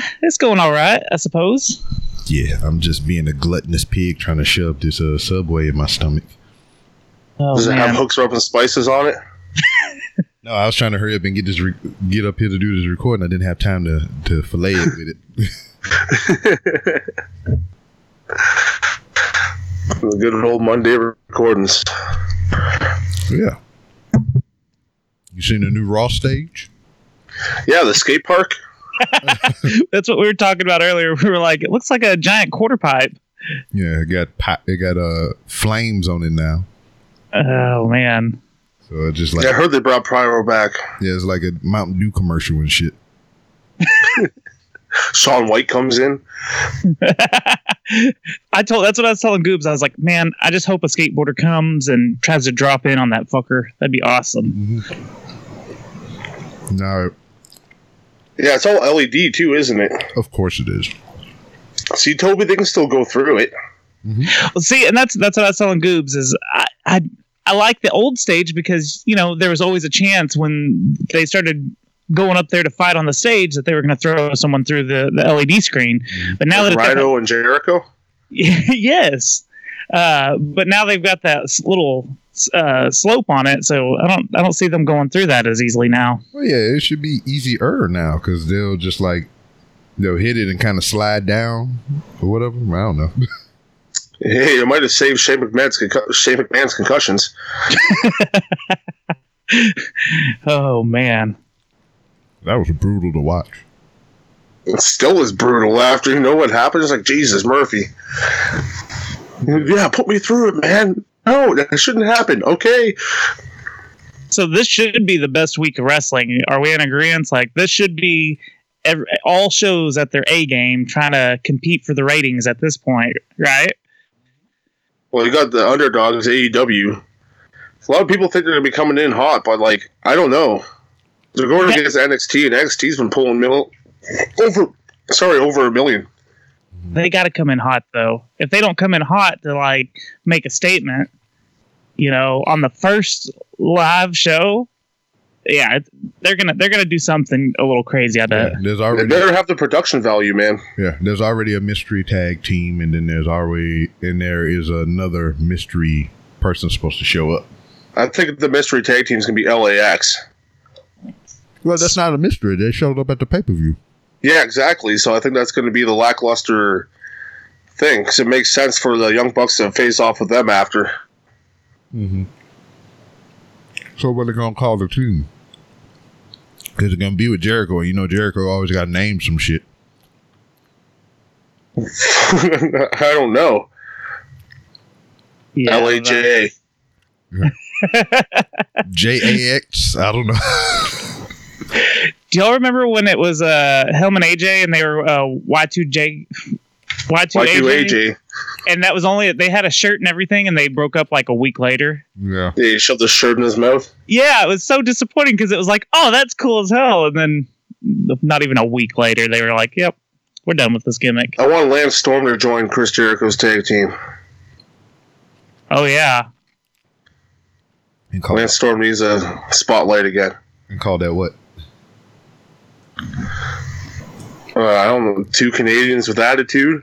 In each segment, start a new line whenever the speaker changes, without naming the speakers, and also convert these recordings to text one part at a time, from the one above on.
It's going all right, I suppose.
Yeah, I'm just being a gluttonous pig trying to shove this uh, subway in my stomach.
Oh,
Does it
man.
have hooks, rub, and spices on it?
No, I was trying to hurry up and get this re- get up here to do this recording. I didn't have time to to fillet it with it.
The good old Monday recordings.
yeah. You seen the new Raw stage?
Yeah, the skate park.
That's what we were talking about earlier. We were like, it looks like a giant quarter pipe.
Yeah, it got pi- it got uh flames on it now.
Oh man.
So it's just like
Yeah, I heard they brought Pyro back.
yeah, it's like a Mountain Dew commercial and shit.
Shaun White comes in.
I told that's what I was telling Goobs. I was like, man, I just hope a skateboarder comes and tries to drop in on that fucker. That'd be awesome.
No,
Yeah, it's all LED too, isn't it?
of course it is.
See, Toby, they can still go through it. Mm-hmm.
Well, see, and that's that's what I was telling Goobs is I, I I like the old stage because you know there was always a chance when they started going up there to fight on the stage that they were going to throw someone through the, the LED screen. Mm-hmm. But now
Like
that it's
Rhino and Jericho.
yes, uh, but now they've got that little uh, slope on it, so I don't I don't see them going through that as easily now.
Well, yeah, it should be easier now because they'll just like they'll hit it and kind of slide down or whatever. I don't know.
Hey, it might have saved Shane McMahon's, concu- Shane McMahon's concussions.
Oh man,
that was brutal to watch.
It still is brutal after you know what happened. It's like Jesus, Murphy. Yeah, put me through it, man. No, that shouldn't happen. Okay.
so this should be the best week of wrestling. Are we in agreement? Like this should be every, all shows at their A game, trying to compete for the ratings at this point, right?
Well, you got the underdogs, AEW. A lot of people think they're going to be coming in hot, but, like, I don't know. They're going against NXT, and NXT's been pulling mil- over, sorry, over a million.
They got to come in hot though. If they don't come in hot to like make a statement, you know, on the first live show, yeah, they're gonna they're gonna do something a little crazy. I bet.
Yeah, there's
They better have the production value, man.
yeah, there's already a mystery tag team, and then there's already and there is another mystery person supposed to show up.
I think the mystery tag team is going to be LAX.
Well, that's not a mystery. They showed up at the pay per view.
Yeah, exactly. So I think that's going to be the lackluster thing, because it makes sense for the Young Bucks to face off with them after.
Mm-hmm. So what are they gonna call the team? Because it's gonna be with Jericho. and You know, Jericho always got to name some shit.
I don't know.
Yeah,
LAJA.
J A X. I don't know.
Do y'all remember when it was uh Hellman AJ and they were uh Y2J Y2AJ?
Y2AJ.
And that was only they had a shirt and everything and they broke up like a week later.
yeah.
They shoved the shirt in his mouth.
Yeah, it was so disappointing because it was like, oh, that's cool as hell. And then not even a week later, they were like, yep, we're done with this gimmick.
I want Lance Storm to join Chris Jericho's tag team.
Oh, yeah.
And call,
Lance Storm needs a spotlight again.
and call that what?
Uh, I don't know. Two Canadians with attitude.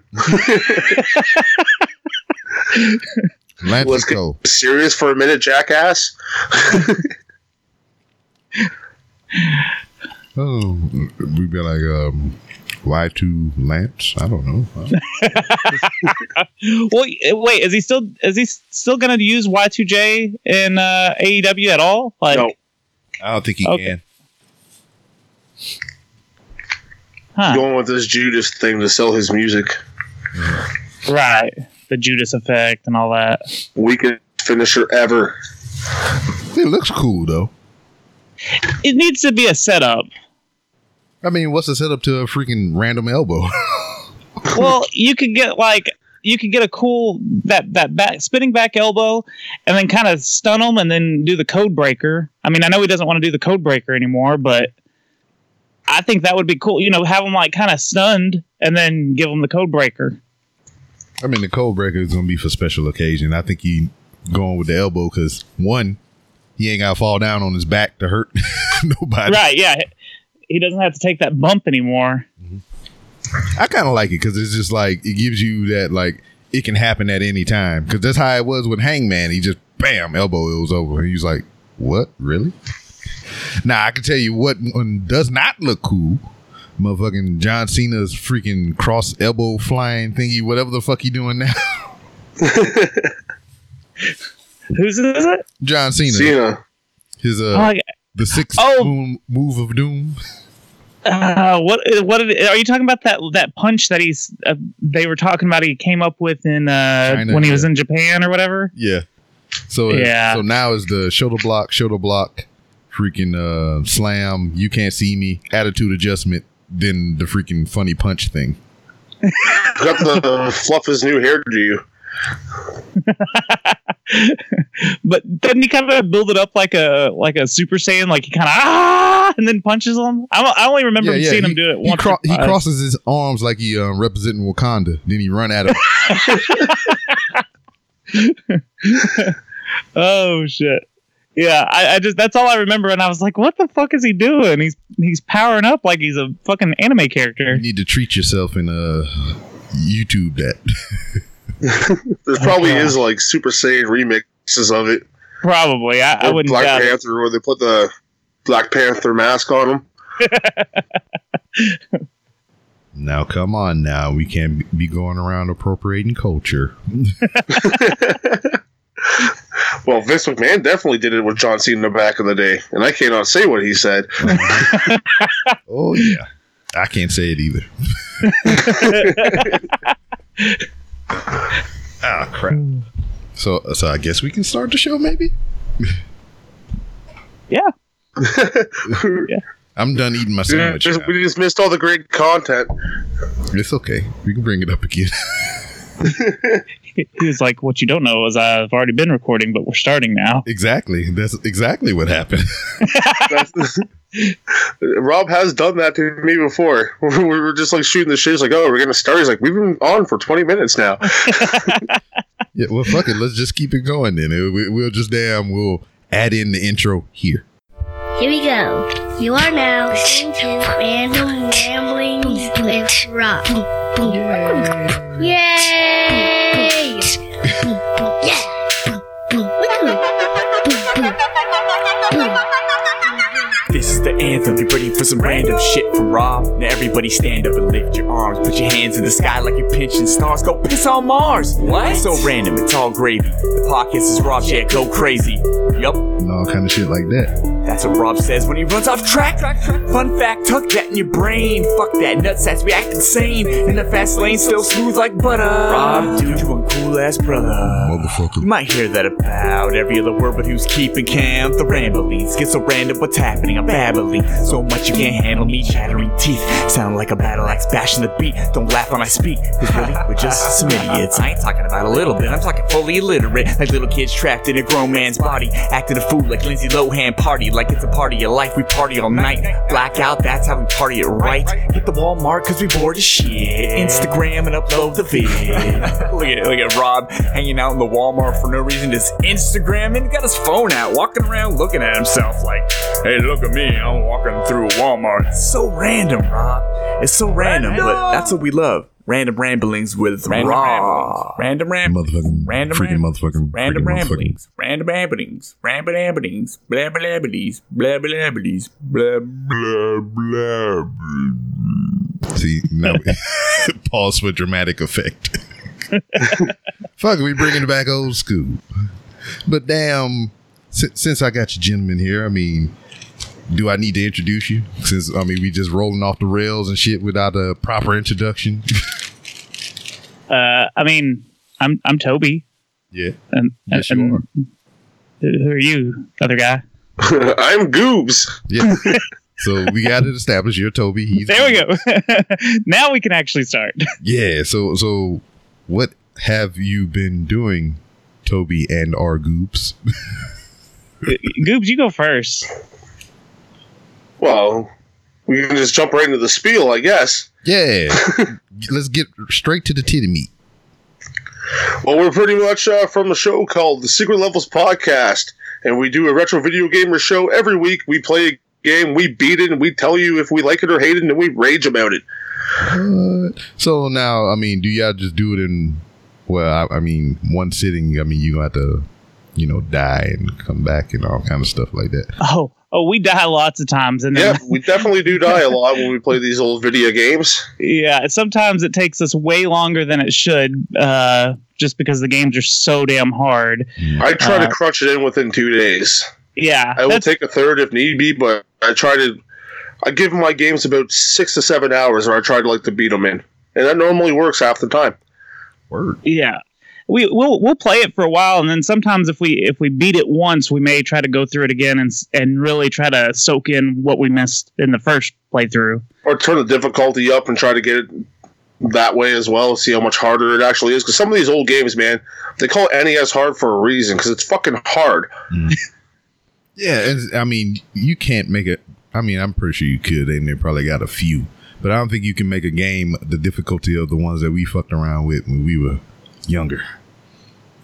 Lance
Let's
Go.
serious for a minute, jackass.
Oh, we'd be like um, Y two Lance. I don't know.
Well, wait, is he still is he still gonna use Y2J in uh, AEW at all? Like,
No.
I don't think he
Okay.
can.
Huh?
Going with this Judas thing to sell his music.
Right, the Judas effect and all that.
Weakest finisher ever.
It looks cool though.
It needs to be a setup.
I mean, what's the setup to a freaking random elbow?
well, you could get like you could get a cool that that back spinning back elbow, and then kind of stun him, and then do the code breaker. I mean, I know he doesn't want to do the code breaker anymore, but I think that would be cool. You know, have him like kind of stunned, and then give him the code breaker.
I mean, the code breaker is gonna be for special occasion. I think he going with the elbow because one, he ain't gotta fall down on his back to hurt nobody.
Right? Yeah, he doesn't have to take that bump anymore. Mm-hmm.
I kind of like it because it's just like it gives you that like it can happen at any time because that's how it was with Hangman. He just bam elbow it was over. He was like, what really? Now I can tell you what one does not look cool. Motherfucking John Cena's freaking cross elbow flying thingy, whatever the fuck he doing now.
Who's is it?
John Cena,
Cena.
his uh,
Oh,
the sixth
Oh.
moon, move of doom.
Uh, what what did, are you talking about that that punch that he's uh, they were talking about he came up with in uh
China,
when he was
yeah.
in Japan or whatever
Yeah. So
Yeah.
so now is the shoulder block, shoulder block, freaking uh slam, you can't see me, attitude adjustment, then the freaking funny punch thing.
Got the fluff his new hairdo.
but doesn't he kind of build it up like a like a super saiyan like he kind of ah and then punches him I, I only remember seeing
he,
him do it
he,
once
cro- he crosses his arms like he uh, representing Wakanda. Then he run at him.
oh shit yeah I, I just that's all I remember and I was like what the fuck is he doing he's he's powering up like he's a fucking anime character
you need to treat yourself and uh YouTube that.
There probably
Yeah.
is like Super Saiyan remixes of it.
probably I, I wouldn't
Black
doubt it.
Panther, where they put the Black Panther mask on him.
now come on now, we can't be going around appropriating culture.
Well, Vince McMahon definitely did it with John Cena back in the day, and I cannot say what he said.
Oh yeah. I can't say it either. ah crap. So so I guess we can start the show maybe?
yeah
I'm done eating my sandwich.
Just- we just missed all the great content.
It's okay. We can bring it up again.
he was like what you don't know is I've already been recording but we're starting now
exactly. That's exactly what happened.
That's- Rob has done that to me before. we were just like shooting the shit. He's like, "Oh, we're gonna start." He's like, "We've been on for twenty minutes now."
yeah, well fuck it. Let's just keep it going then. We- We'll just damn we'll add in the intro here.
Here we go. You are now listening to Random Ramblings with Rob. Yay!
The anthem. Get ready for some random shit from Rob. Now everybody stand up and lift your arms. Put your hands in the sky like you're pinching stars. Go piss on Mars. What? It's so random. It's all gravy. The podcast is Rob Jet. Go crazy. Yup.
And all kind of shit like that.
That's what Rob says when he runs off track. Fun fact, tuck that in your brain. Fuck that nutsacks, we act insane. In the fast lane, still smooth like butter. Rob, dude, you one cool ass brother. You might hear that about every other word, but who's keeping count? The ramblings get so random, what's happening? I'm so much you can't handle me. Chattering teeth sound like a battle axe bashing the beat. Don't laugh when I speak, cause really we're just some idiots. I ain't talking about a little bit, I'm talking fully illiterate, like little kids trapped in a grown man's body, acting a fool like Lindsay Lohan party, like it's a party of life. We party all night, blackout. That's how we party it right. Hit the Walmart cause we bored as shit. Instagram and upload the vid. look at look at Rob hanging out in the Walmart for no reason, just Instagramming. Got his phone out, walking around looking at himself like, hey, look at me, I'm walking through Walmart. It's so random, Rob. It's so random, but that's what we love. Random ramblings with
Random
Rob. Random ramblings.
Motherfucking
Random
freaking
ram-
motherfucking
Random
freaking motherfucking
ramblings, random ramblings, random ramblings, blah blah blabbities, blah blah blabbities, blah blah blah.
See now, pause for dramatic effect. Fuck, we bringing it back old school. But damn, since, since I got you gentlemen here, I mean, do I need to introduce you? Since I mean, we just rolling off the rails and shit without a proper introduction.
uh I mean I'm I'm Toby
yeah,
and,
Yes, you
and who are you other guy
I'm Goobs.
yeah. so we got it established. You're Toby. He's
there we go now we can actually start
Yeah. So so, what have you been doing, Toby and our Goobs?
Goobs you go first
Well, we can just jump right into the spiel, I guess.
Yeah. Let's get straight to the titty meat.
Well, we're pretty much uh, from a show called the Secret Levels Podcast, and we do a retro video gamer show every week. We play a game, we beat it, and we tell you if we like it or hate it, and then we rage about it.
What? So now, I mean, do y'all just do it in? Well, I, I mean, one sitting. I mean, you gonna have to, you know, die and come back and all kind of stuff like that.
Oh, oh, we die lots of times, and
Yeah, we definitely do die a lot when we play these old video games.
yeah, sometimes it takes us way longer than it should, uh, just because the games are so damn hard.
I try
Uh,
to crunch it in within two days.
Yeah,
I will take a third if need be, but I try to. I give my games about six to seven hours, or I try to like to beat them in, and that normally works half the time.
Word.
yeah. We we'll we'll play it for a while, and then sometimes if we if we beat it once, we may try to go through it again and and really try to soak in what we missed in the first playthrough.
Or turn the difficulty up and try to get it that way as well. See how much harder it actually is. Because some of these old games, man, they call it NES hard for a reason. Because it's fucking hard. Mm.
Yeah, and I mean, you can't make it. I mean, I'm pretty sure you could, and they probably got a few, but I don't think you can make a game the difficulty of the ones that we fucked around with when we were younger,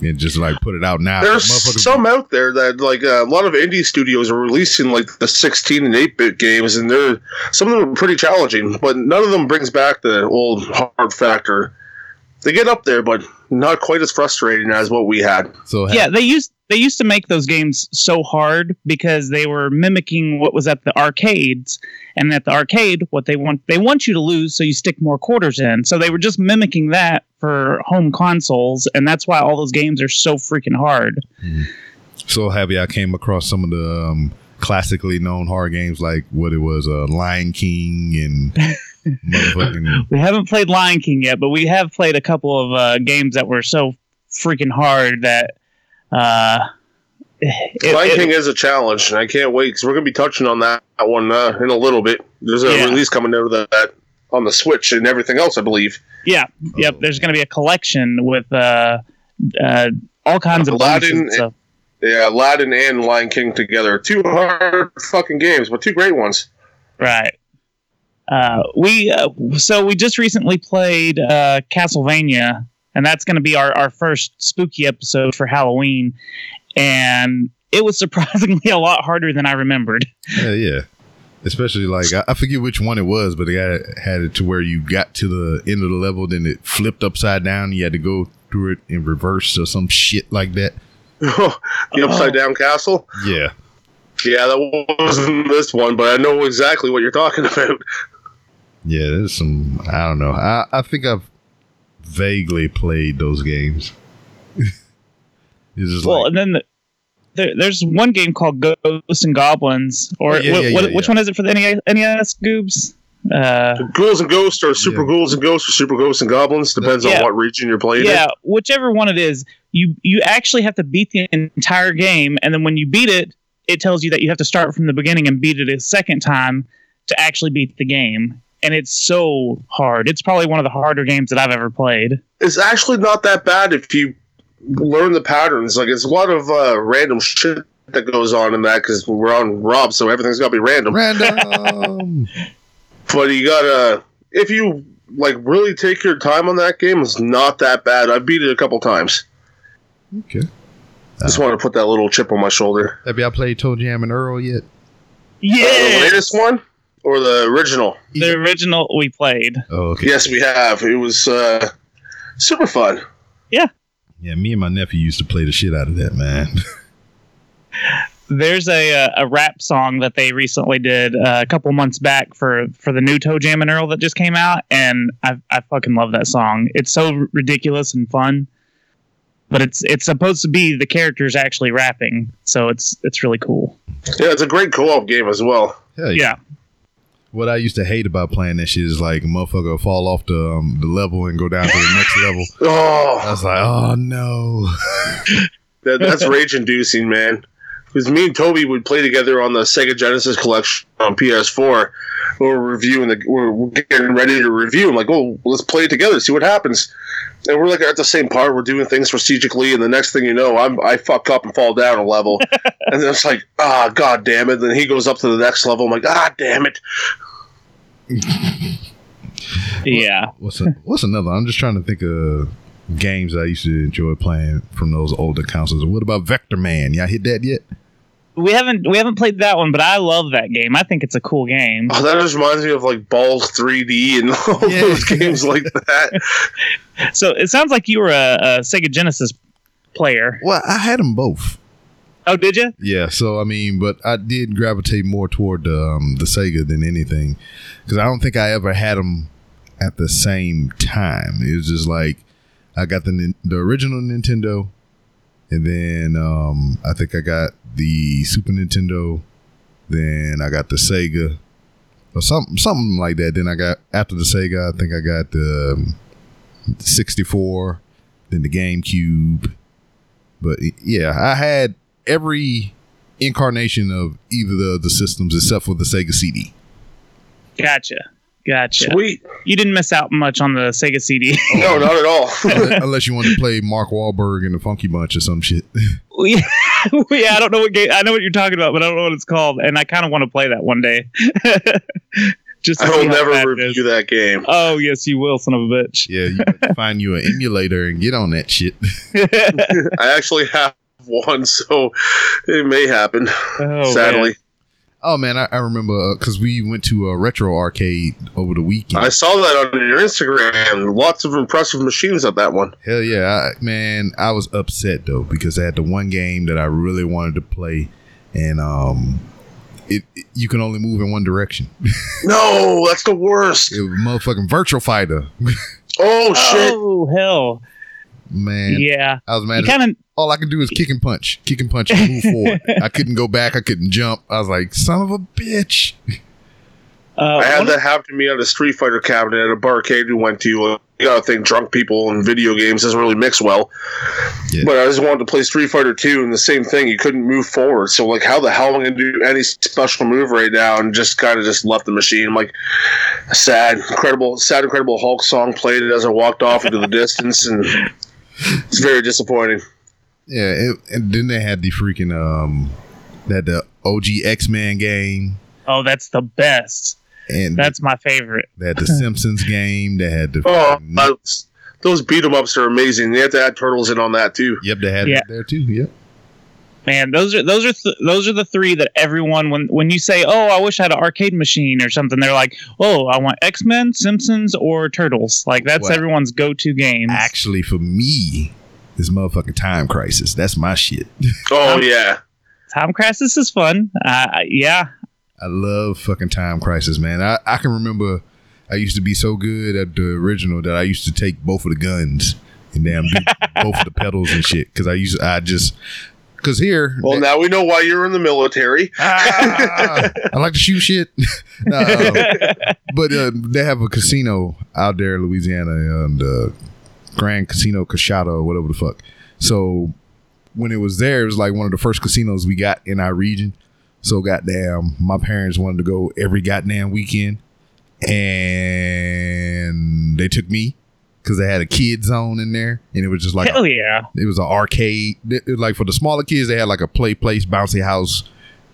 and just like put it out now.
There's some out there that like uh, a lot of indie studios are releasing like the 16 and 8 bit games, and they're some of them are pretty challenging, but none of them brings back the old hard factor. They get up there, but not quite as frustrating as what we had.
So
Yeah, they used they used to make those games so hard because they were mimicking what was at the arcades, and at the arcade, what they want they want you to lose, so you stick more quarters in. So they were just mimicking that for home consoles, and that's why all those games are so freaking hard.
So happy y'all came across some of the um, classically known horror games like what it was, uh, Lion King and motherfucking
We haven't played Lion King yet, but we have played a couple of uh, games that were so freaking hard that. Uh, it-
Lion King is a challenge, and I can't wait because we're going to be touching on that one uh, in a little bit. There's a
Yeah.
release coming out of that on the Switch and everything else, I believe.
Yeah, yep. There's going to be a collection with uh, uh, all kinds of
Aladdin
and.
Yeah, Aladdin and Lion King together. Two hard fucking games, but two great ones.
Right. Uh, we uh, so we just recently played uh, Castlevania, and that's going to be our, our first spooky episode for Halloween, and it was surprisingly a lot harder than I remembered.
yeah, yeah. Especially like I, I forget which one it was, but they had, had it to where you got to the end of the level, then it flipped upside down. You had to go through it in reverse or some shit like that.
the Upside Down Castle.
Yeah.
Yeah, that wasn't this one, but I know exactly what you're talking about.
Yeah, there's some. I don't know. I, I think I've vaguely played those games. it's just
Well,
like
and then the, there, there's one game called Ghosts and Goblins, or
yeah, yeah,
what,
yeah,
which
yeah.
one is it for the NES, NES Goobs? Uh,
Ghouls and Ghosts, or Super
Yeah.
Ghouls and Ghosts, or Super Ghosts and Goblins, depends
Yeah.
on what region you're playing
yeah,
in.
whichever one it is, you you actually have to beat the entire game, and then when you beat it, it tells you that you have to start from the beginning and beat it a second time to actually beat the game. And it's so hard. It's probably one of the harder games that I've ever played.
It's actually not that bad if you learn the patterns. Like, it's a lot of uh, random shit that goes on in that because we're on Rob, so everything's got to be random.
random.
But you gotta, if you like really take your time on that game, it's not that bad. I beat it a couple times.
okay.
Just want to put that little chip on my shoulder.
Have y'all played ToeJam and Earl yet?
Uh, the latest one or the original?
the original we played.
Oh, okay.
Yes, we have. It was uh, super fun.
Yeah, Yeah, me and my nephew used to play the shit out of that, man.
There's a uh, a rap song that they recently did uh, a couple months back for for the new ToeJam and Earl that just came out, and I I fucking love that song. It's so r- ridiculous and fun, but it's it's supposed to be the characters actually rapping, so it's it's really cool.
Yeah, it's a great co-op game as well.
Hell
Yeah,
What I used to hate about playing that shit is like a motherfucker fall off the um, the level and go down to the next level.
Oh, I
was like, oh no.
that, that's rage-inducing, man. Because me and Toby would play together on the Sega Genesis collection on PS4. We We're reviewing the, we're we're getting ready to review. I'm like, oh, let's play it together, see what happens. And we're like at the same part. We're doing things strategically, and the next thing you know, I'm I fuck up and fall down a level, and then it's like, ah, god damn it. Then he goes up to the next level. I'm like, ah, damn it.
yeah.
What's a, what's another? I'm just trying to think of games I used to enjoy playing from those older consoles. What about Vectorman? Y'all hit that yet?
We haven't we haven't played that one, but I love that game. I think it's a cool game.
Oh, that just reminds me of like Ballz 3D and all
Yeah.
those games like that.
So it sounds like you were a, a Sega Genesis player.
Well, I had them both.
Oh, did you?
Yeah, so I mean, but I did gravitate more toward the um, the Sega than anything because I don't think I ever had them at the same time. It was just like I got the the original Nintendo, and then um, I think I got the Super Nintendo, then I got the Sega, or something something like that. Then I got after the Sega, I think I got the um, 64, then the GameCube. But yeah, I had every incarnation of either of the systems except for the Sega CD.
Gotcha. Gotcha.
Sweet.
You didn't miss out much on the Sega CD.
No, not at all.
Unless unless you wanted to play Mark Wahlberg and the Funky Bunch or some shit.
yeah, I don't know what game. I know what you're talking about, but I don't know what it's called, and I kind of want to play that one day. Just
I will never review
is.
that game.
Oh yes, you will, son of a bitch.
yeah, you find you an emulator and get on that shit.
I actually have one, so it may happen.
Oh,
sadly,
Oh man, I, I remember because we went to a retro arcade over the weekend.
I saw that on your Instagram. Lots of impressive machines at that one.
Hell yeah, I, man! I was upset though because I had the one game that I really wanted to play, and um, it, it- you can only move in one direction.
No, that's the worst.
It was motherfucking Virtual Fighter,
Oh shit!
Oh hell,
man.
yeah.
I was mad.
Kind of
all I could do is kick and punch, kick and punch, and move forward. I couldn't go back. I couldn't jump. I was like, son of a bitch.
uh,
I had
one-
that happen to me at a Street Fighter cabinet at a barcade we went to. Uh, You gotta think drunk people and video games doesn't really mix well.
Yeah.
But I just wanted to play Street Fighter 2 and the same thing. You couldn't move forward. So, like, how the hell am I going to do any special move right now? And just kind of just left the machine. I'm like, sad, incredible, sad, incredible Hulk song played it as I walked off into the distance. And it's very disappointing.
Yeah, it, and then they had the freaking um, that the OG X Men game,
oh, that's the best.
and
That's my favorite.
they had the Simpsons game. They had the
Oh,
freaking-
those- those beat 'em ups are amazing. They have to add turtles in on that, too.
yep, they had
Yeah.
it there too. Yep.
Man, those are those are th- those are the three that everyone when when you say, "Oh, I wish I had an arcade machine or something," they're like, "Oh, I want X Men, Simpsons, or Turtles." Like that's
Wow.
everyone's go to game.
Actually, for me, this motherfucking Time Crisis. That's my shit.
Oh, yeah.
Time Crisis is fun. Uh, yeah,
I love fucking Time Crisis, man. I, I can remember I used to be so good at the original that I used to take both of the guns and damn both of the pedals and shit because I used I just because here
Well, now we know why you're in the military.
Ah, I like to shoot shit. Nah, um, but uh, they have a casino out there in Louisiana, and uh, Grand Casino Coushatta or whatever the fuck. So when it was there, it was like one of the first casinos we got in our region. So goddamn, my parents wanted to go every goddamn weekend, and they took me because they had a kid zone in there, and it was just like
oh yeah.
it was an arcade. It- it- like for the smaller kids, they had like a play place, bouncy house,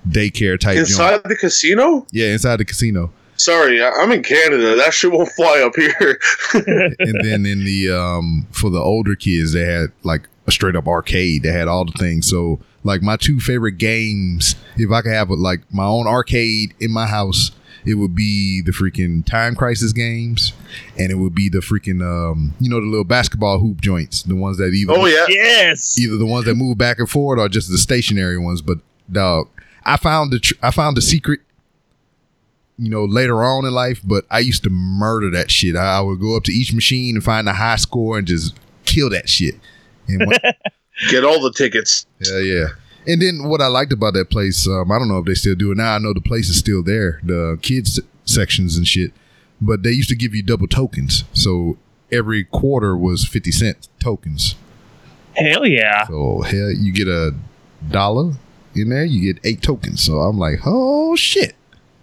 daycare type. joint.
Inside the casino?
Yeah, inside the casino.
Sorry, I- I'm in Canada. That shit won't fly up here.
and then in the um for the older kids, they had like a straight up arcade. They had all the things. So like my two favorite games, if I could have like my own arcade in my house, it would be the freaking Time Crisis games, and it would be the freaking um you know the little basketball hoop joints, the ones that either
oh, yeah.
Yes.
either the ones that move back and forward or just the stationary ones. But dog, I found the tr- I found the secret. You know, later on in life, but I used to murder that shit. I, I would go up to each machine and find the high score and just kill that shit. And when,
Get all the tickets.
yeah, yeah. And then what I liked about that place, um, I don't know if they still do it now. I know the place is still there, the kids sections and shit. But they used to give you double tokens, so every quarter was fifty cent tokens.
Hell yeah.
So hell, you get a dollar in there, you get eight tokens. So I'm like, oh shit.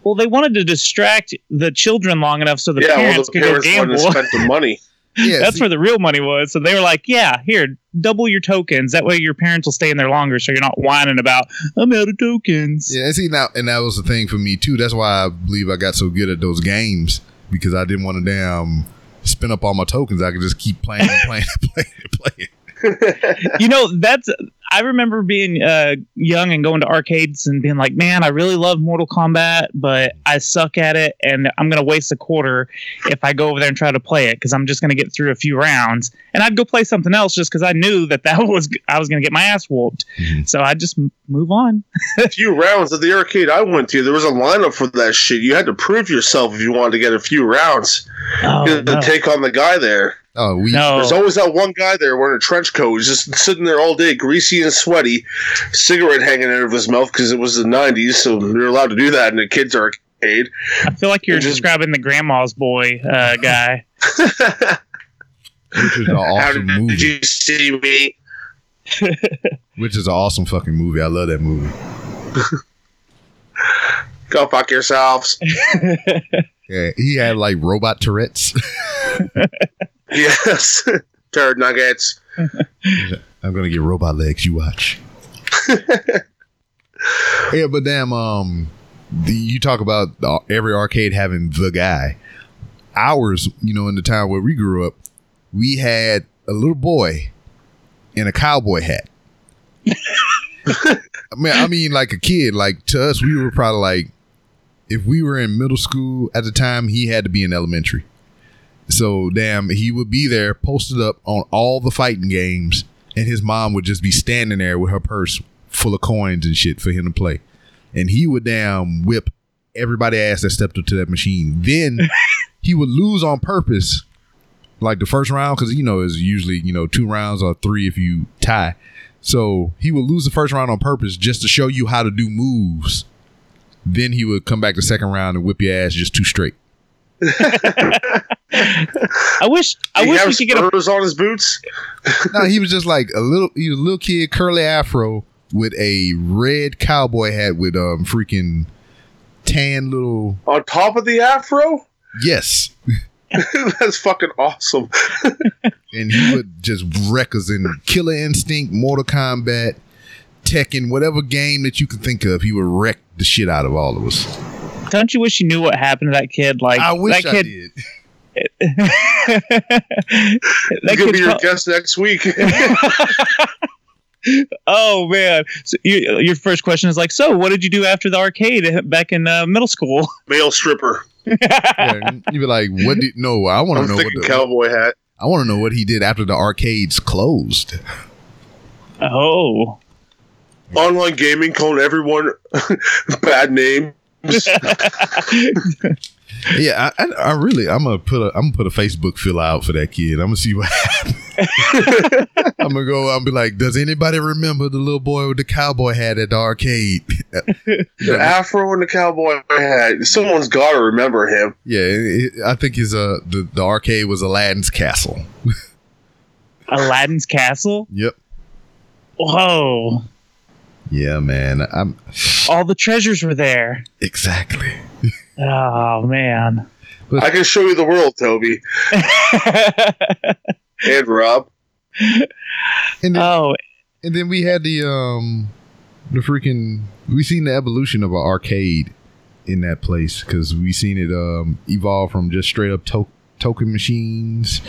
Well, they wanted to distract the children long enough so the
yeah, well,
parents
the
could go
parents wanted
gamble.
to spend the money.
Yeah,
That's
see,
where the real money was. So they were like, "Yeah, here, double your tokens. That way your parents will stay in there longer, so you're not whining about I'm out of tokens."
yeah. And see now, and that was the thing for me too. That's why I believe I got so good at those games because I didn't want to damn spin up all my tokens. I could just keep playing and playing and playing and playing.
you know that's i remember being uh, young and going to arcades and being like man i really love mortal kombat but i suck at it and i'm going to waste a quarter if i go over there and try to play it because i'm just going to get through a few rounds and i'd go play something else just because i knew that that was i was going to get my ass whooped
Mhm.
so i just m- move on
a few rounds at the arcade I went to, there was a lineup for that shit. You had to prove yourself if you wanted to get a few rounds
oh,
to
no.
take on the guy there.
Oh, we
No.
There's always that one guy there wearing a trench coat, He's just sitting there all day, greasy and sweaty, cigarette hanging out of his mouth because it was the '90s, so you're allowed to do that in a kids' arcade.
i feel like you're
Just-
describing the grandma's boy uh, guy
which is an
How
awesome
did
movie.
you see me?
Which is an awesome fucking movie. I love that movie.
Go fuck yourselves.
Yeah, he had like robot Tourette's.
yes, turd nuggets.
I'm gonna get robot legs. You watch. yeah, but damn, um, the, you talk about the, every arcade having the guy. Ours, you know, in the town where we grew up, we had a little boy in a cowboy hat. I mean, I mean, like a kid. Like to us, we were probably like, if we were in middle school at the time, he had to be in elementary. So damn, he would be there posted up on all the fighting games, and his mom would just be standing there with her purse full of coins and shit for him to play, and he would damn whip everybody ass that stepped up to that machine. Then he would lose on purpose, like the first round, because you know it's usually you know two rounds or three if you tie. So he would lose the first round on purpose just to show you how to do moves. Then he would come back the second round and whip your ass just too straight.
i wish i wish we could get a
spurs on his boots.
no, he was just like a little. He was a little kid, curly afro with a red cowboy hat with um freaking tan little.
On top of the afro?
Yes,
That's fucking awesome.
and he would just wreck us in Killer Instinct, Mortal Kombat, Tekken, whatever game that you can think of. He would wreck the shit out of all of us.
Don't you wish you knew what happened to that kid like
I wish
that
I
kid
did.
that
He's gonna be your
pro-
guest next week.
oh man! So you, your first question is like, so what did you do after the arcade back in uh, middle school?
Male stripper.
Yeah, you'd be like, "What did? No, I want to know what the,
cowboy hat.
I want to know what he did after the arcades closed."
oh,
Online gaming, calling everyone bad name.
Yeah, I, I, I really, I'm gonna put a, I'm gonna put a Facebook fill out for that kid. I'm gonna see what happens. I'm gonna go. I'll be like, does anybody remember the little boy with the cowboy hat at the arcade?
The afro and the cowboy hat. Someone's got to remember him.
yeah, it, it- I think his uh the, the arcade was Aladdin's castle.
Aladdin's castle.
Yep.
Whoa!
Yeah, man. I'm
All the treasures were there.
exactly.
Oh man.
I can show you the world, Toby and Rob.
And then,
oh,
and then we had the um the freaking we seen the evolution of our arcade in that place because we seen it um evolve from just straight up to- token machines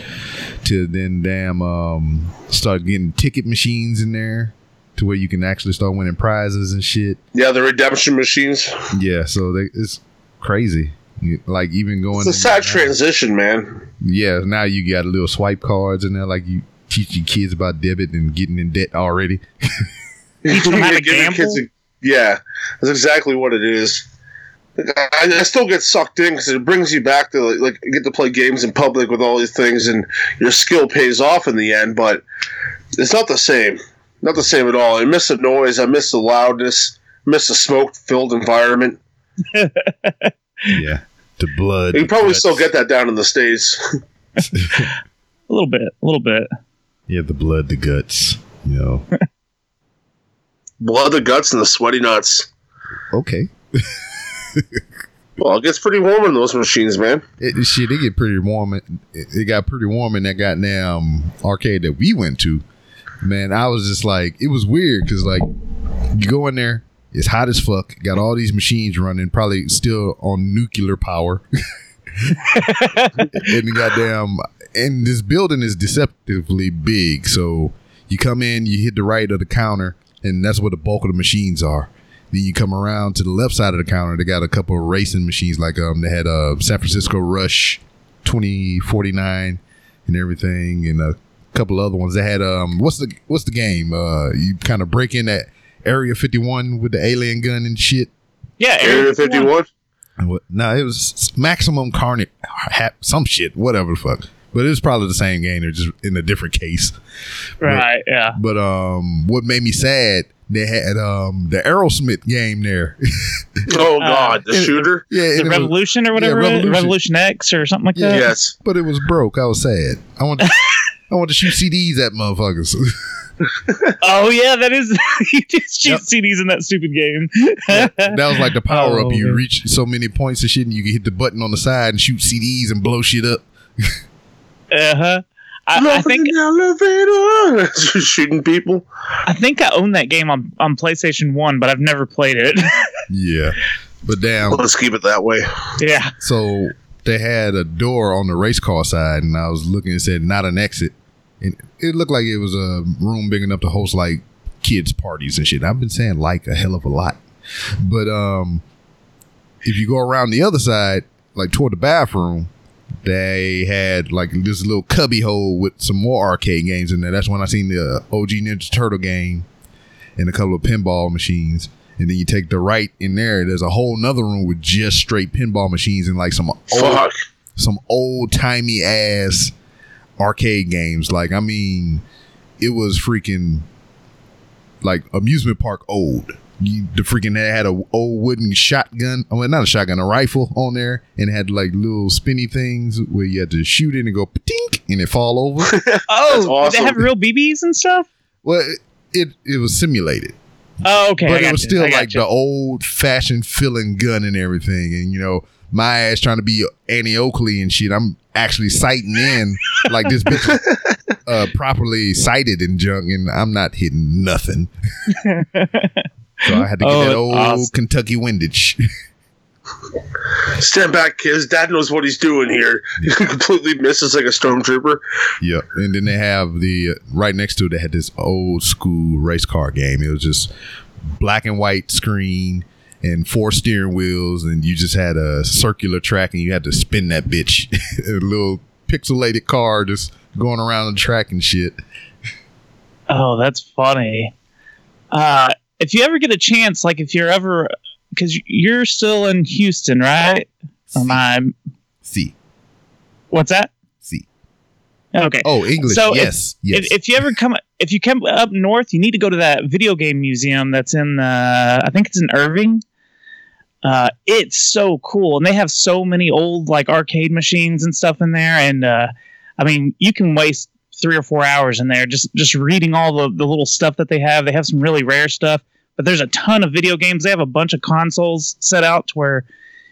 to then damn um start getting ticket machines in there to where you can actually start winning prizes and shit
Yeah, the redemption machines.
yeah so they, it's crazy like even going
It's a
in
sad
there-
transition, man.
yeah now you got little swipe cards in there like you teach your kids about debit and getting in debt already
Teach them how to
Give your
gamble?
a- yeah, that's exactly what it is. I, I still get sucked in because it brings you back to like, like get to play games in public with all these things, and your skill pays off in the end. But it's not the same. Not the same at all. I miss the noise. I miss the loudness. I miss the smoke-filled environment.
yeah the blood
You probably
guts.
still get that down in the states.
a little bit, a little bit.
Yeah, the blood, the guts. You know.
Blood, the guts, and the sweaty nuts.
okay.
Well, it gets pretty warm in those machines, man.
It, it- shit, it get pretty warm. It, it got pretty warm in that goddamn arcade that we went to. Man, I was just like, it was weird because like you go in there, it's hot as fuck. Got all these machines running, probably still on nuclear power. and goddamn, and this building is deceptively big, so You come in, you hit the right of the counter, and that's where the bulk of the machines are. Then you come around to the left side of the counter. They got a couple of racing machines, like um, they had a San Francisco Rush 2049 and everything, and a couple other ones. They had um, what's the what's the game? Uh, you kind of break in that Area 51 with the alien gun and shit.
Yeah,
Area 51.
And What? No, it was Maximum Carnage, some shit, whatever the fuck. But it was probably the same game, they're just in a different case.
Right. Yeah.
But um, what made me sad? They had um the Aerosmith game there.
Oh
Uh,
God, the
it-
shooter.
yeah,
The
it was-
Revolution or whatever. it is?
Revolution.
Revolution X or something like
Yeah.
that.
Yes.
but it was broke. I was sad. I want. I want to shoot CDs at motherfuckers.
Oh yeah, that is. you just shoot
Yep.
CDs in that stupid game.
that was like the power up.
Oh,
You
man.
reach so many points and shit, and you can hit the button on the side and shoot CDs and blow shit up.
Uh huh. I, I
Love
think
in the elevator. shooting people.
I think I own that game on, on PlayStation One, but I've never played it.
Yeah, but damn.
Let's keep it that way.
yeah.
So they had a door on the race car side, and I was looking and said not an exit. And it looked like it was a room big enough to host like kids parties and shit. I've been saying like a hell of a lot, but um, if you go around the other side, like toward the bathroom, they had like this little cubby hole with some more arcade games in there. That's when I seen the OG Ninja Turtle game and a couple of pinball machines. And then you take the right in there. There's a whole nother room with just straight pinball machines and like some old, some old timey ass arcade games. Like I mean, it was freaking like amusement park old. You, the freaking they had a old wooden shotgun. Oh, I mean, not a shotgun, a rifle on there, and it had like little spinny things where you had to shoot it and go tink and it fall over.
Oh,
That's
did
awesome.
they have real BBs and stuff?
well, it, it it was simulated.
Oh, okay. I
but it was
you.
still like
you.
the old fashioned feeling gun and everything. And you know, my ass trying to be Annie Oakley and shit. I'm actually sighting in like this bitch uh, properly sighted and junk, and I'm not hitting nothing. so I had to get
Oh,
that
that's
old
awesome.
Kentucky windage.
Stand back, kids. Dad knows what he's doing here. He completely misses like a stormtrooper.
Yeah, And then they have the uh, right next to it. They had this old school race car game. It was just black and white screen. And four steering wheels, and you just had a circular track, and you had to spin that bitch. a little pixelated car just going around the track and shit.
Oh, that's funny. Uh, if you ever get a chance, like if you're ever, because you're still in Houston, right? Or am I?
See,
What's that?
see.
Okay.
Oh, English.
So if-
yes, yes.
If, if you ever come, if you come up north, you need to go to that video game museum that's in, uh, I think it's in Irving. Uh, it's so cool, and they have so many old like arcade machines and stuff in there. And uh, I mean, you can waste three or four hours in there just just reading all the the little stuff that they have. They have some really rare stuff, but there's a ton of video games. They have a bunch of consoles set out to where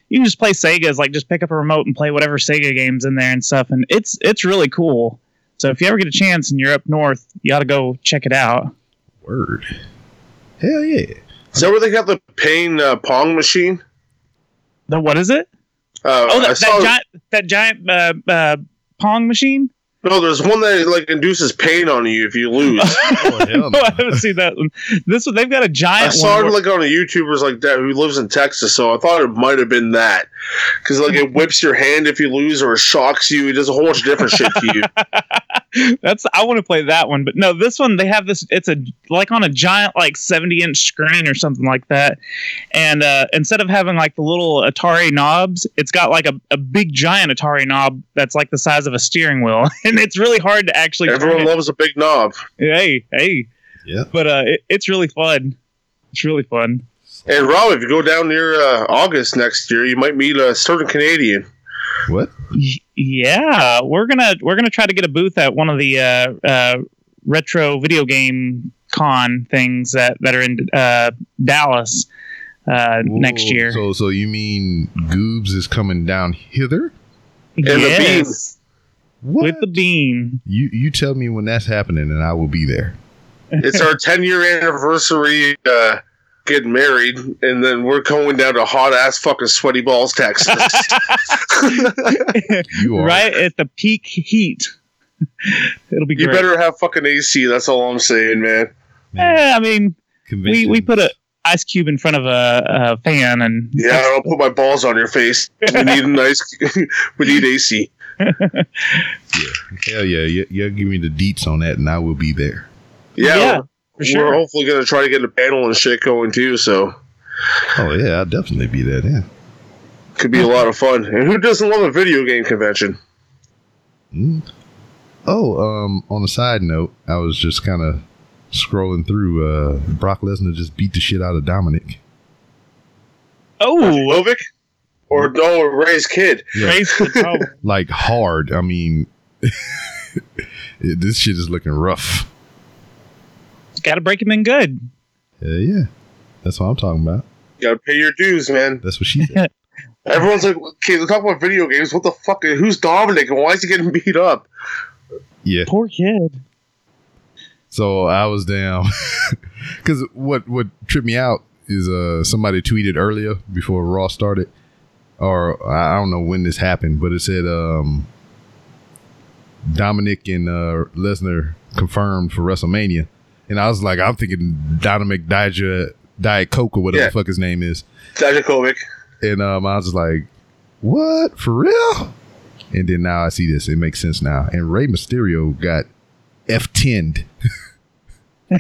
you can just play Sega's, like just pick up a remote and play whatever Sega games in there and stuff. And it's it's really cool. So if you ever get a chance and you're up north, you ought to go check it out.
Word. Hell yeah.
Is that where they got the pain uh, pong machine?
The what is it?
Uh,
Oh,
I
that,
saw,
that giant that giant uh, uh, pong machine.
no, there's one that like induces pain on you if you lose.
Oh,
no, I haven't seen that one. This one they've got a giant I
saw
one.
it
where-
like on a YouTuber's like that who lives in Texas, so I thought it might have been that because like it whips your hand if you lose or it shocks you. It does a whole bunch of different shit to you.
That's I want to play that one, but no, this one they have this. It's a like on a giant like seventy inch screen or something like that, and uh, instead of having like the little Atari knobs, it's got like a, a big giant Atari knob that's like the size of a steering wheel, and it's really hard to actually. turn
Everyone
it.
loves a big knob.
Hey, hey,
Yeah.
but uh, it, it's really fun. It's really fun.
And Rob, if you go down near uh, August next year, you might meet a certain Canadian.
What?
Y- Yeah, we're gonna we're gonna try to get a booth at one of the uh, uh, retro video game con things that that are in uh, Dallas uh, next year.
So, so you mean Goobs is coming down hither?
And
yes,
What?
with the bean.
you you tell me when that's happening, and I will be there.
It's our 10 year anniversary uh, getting married, and then we're going down to hot ass fucking sweaty balls, Texas.
You are
right at the peak heat. It'll be
You
great.
better have fucking AC. That's all I'm saying, man.
Eh, I mean, we we put a ice cube in front of a, a fan, and
Yeah, I'll put my balls on your face. We need a nice. we need AC.
Hell yeah, you, you give me the deets on that, and I will be there.
Yeah,
Yeah,
we're,
for sure.
we're hopefully gonna try to get a panel and shit going too. So
Oh yeah, I'll definitely be there then.
could be a lot of fun. And who doesn't love a video game convention?
Mm. Oh, um, on a side note, I was just kind of scrolling through. Uh, Brock Lesnar just beat the shit out of Dominic.
oh,
Lovic or no Ray's kid?
Yeah.
raise the towel.
Like hard. I mean, this shit is looking rough.
Got to break him in good.
Yeah, yeah, that's what I'm talking about.
You gotta pay your dues, man.
That's what she said.
Everyone's like, okay, let's talk about video games. What the fuck? Who's Dominic and why is he getting beat up?
yeah.
Poor kid.
So I was down because what what tripped me out is uh somebody tweeted earlier before Raw started, or I I don't know when this happened, but it said um Dominic and uh Lesnar confirmed for WrestleMania, and I was like, I'm thinking Dominic Diet Diet Coke or whatever
Yeah.
the fuck his name is,
Dijakovic.
and um I was just like, what for real? And then now I see this, it makes sense now. And Rey Mysterio got F10'd.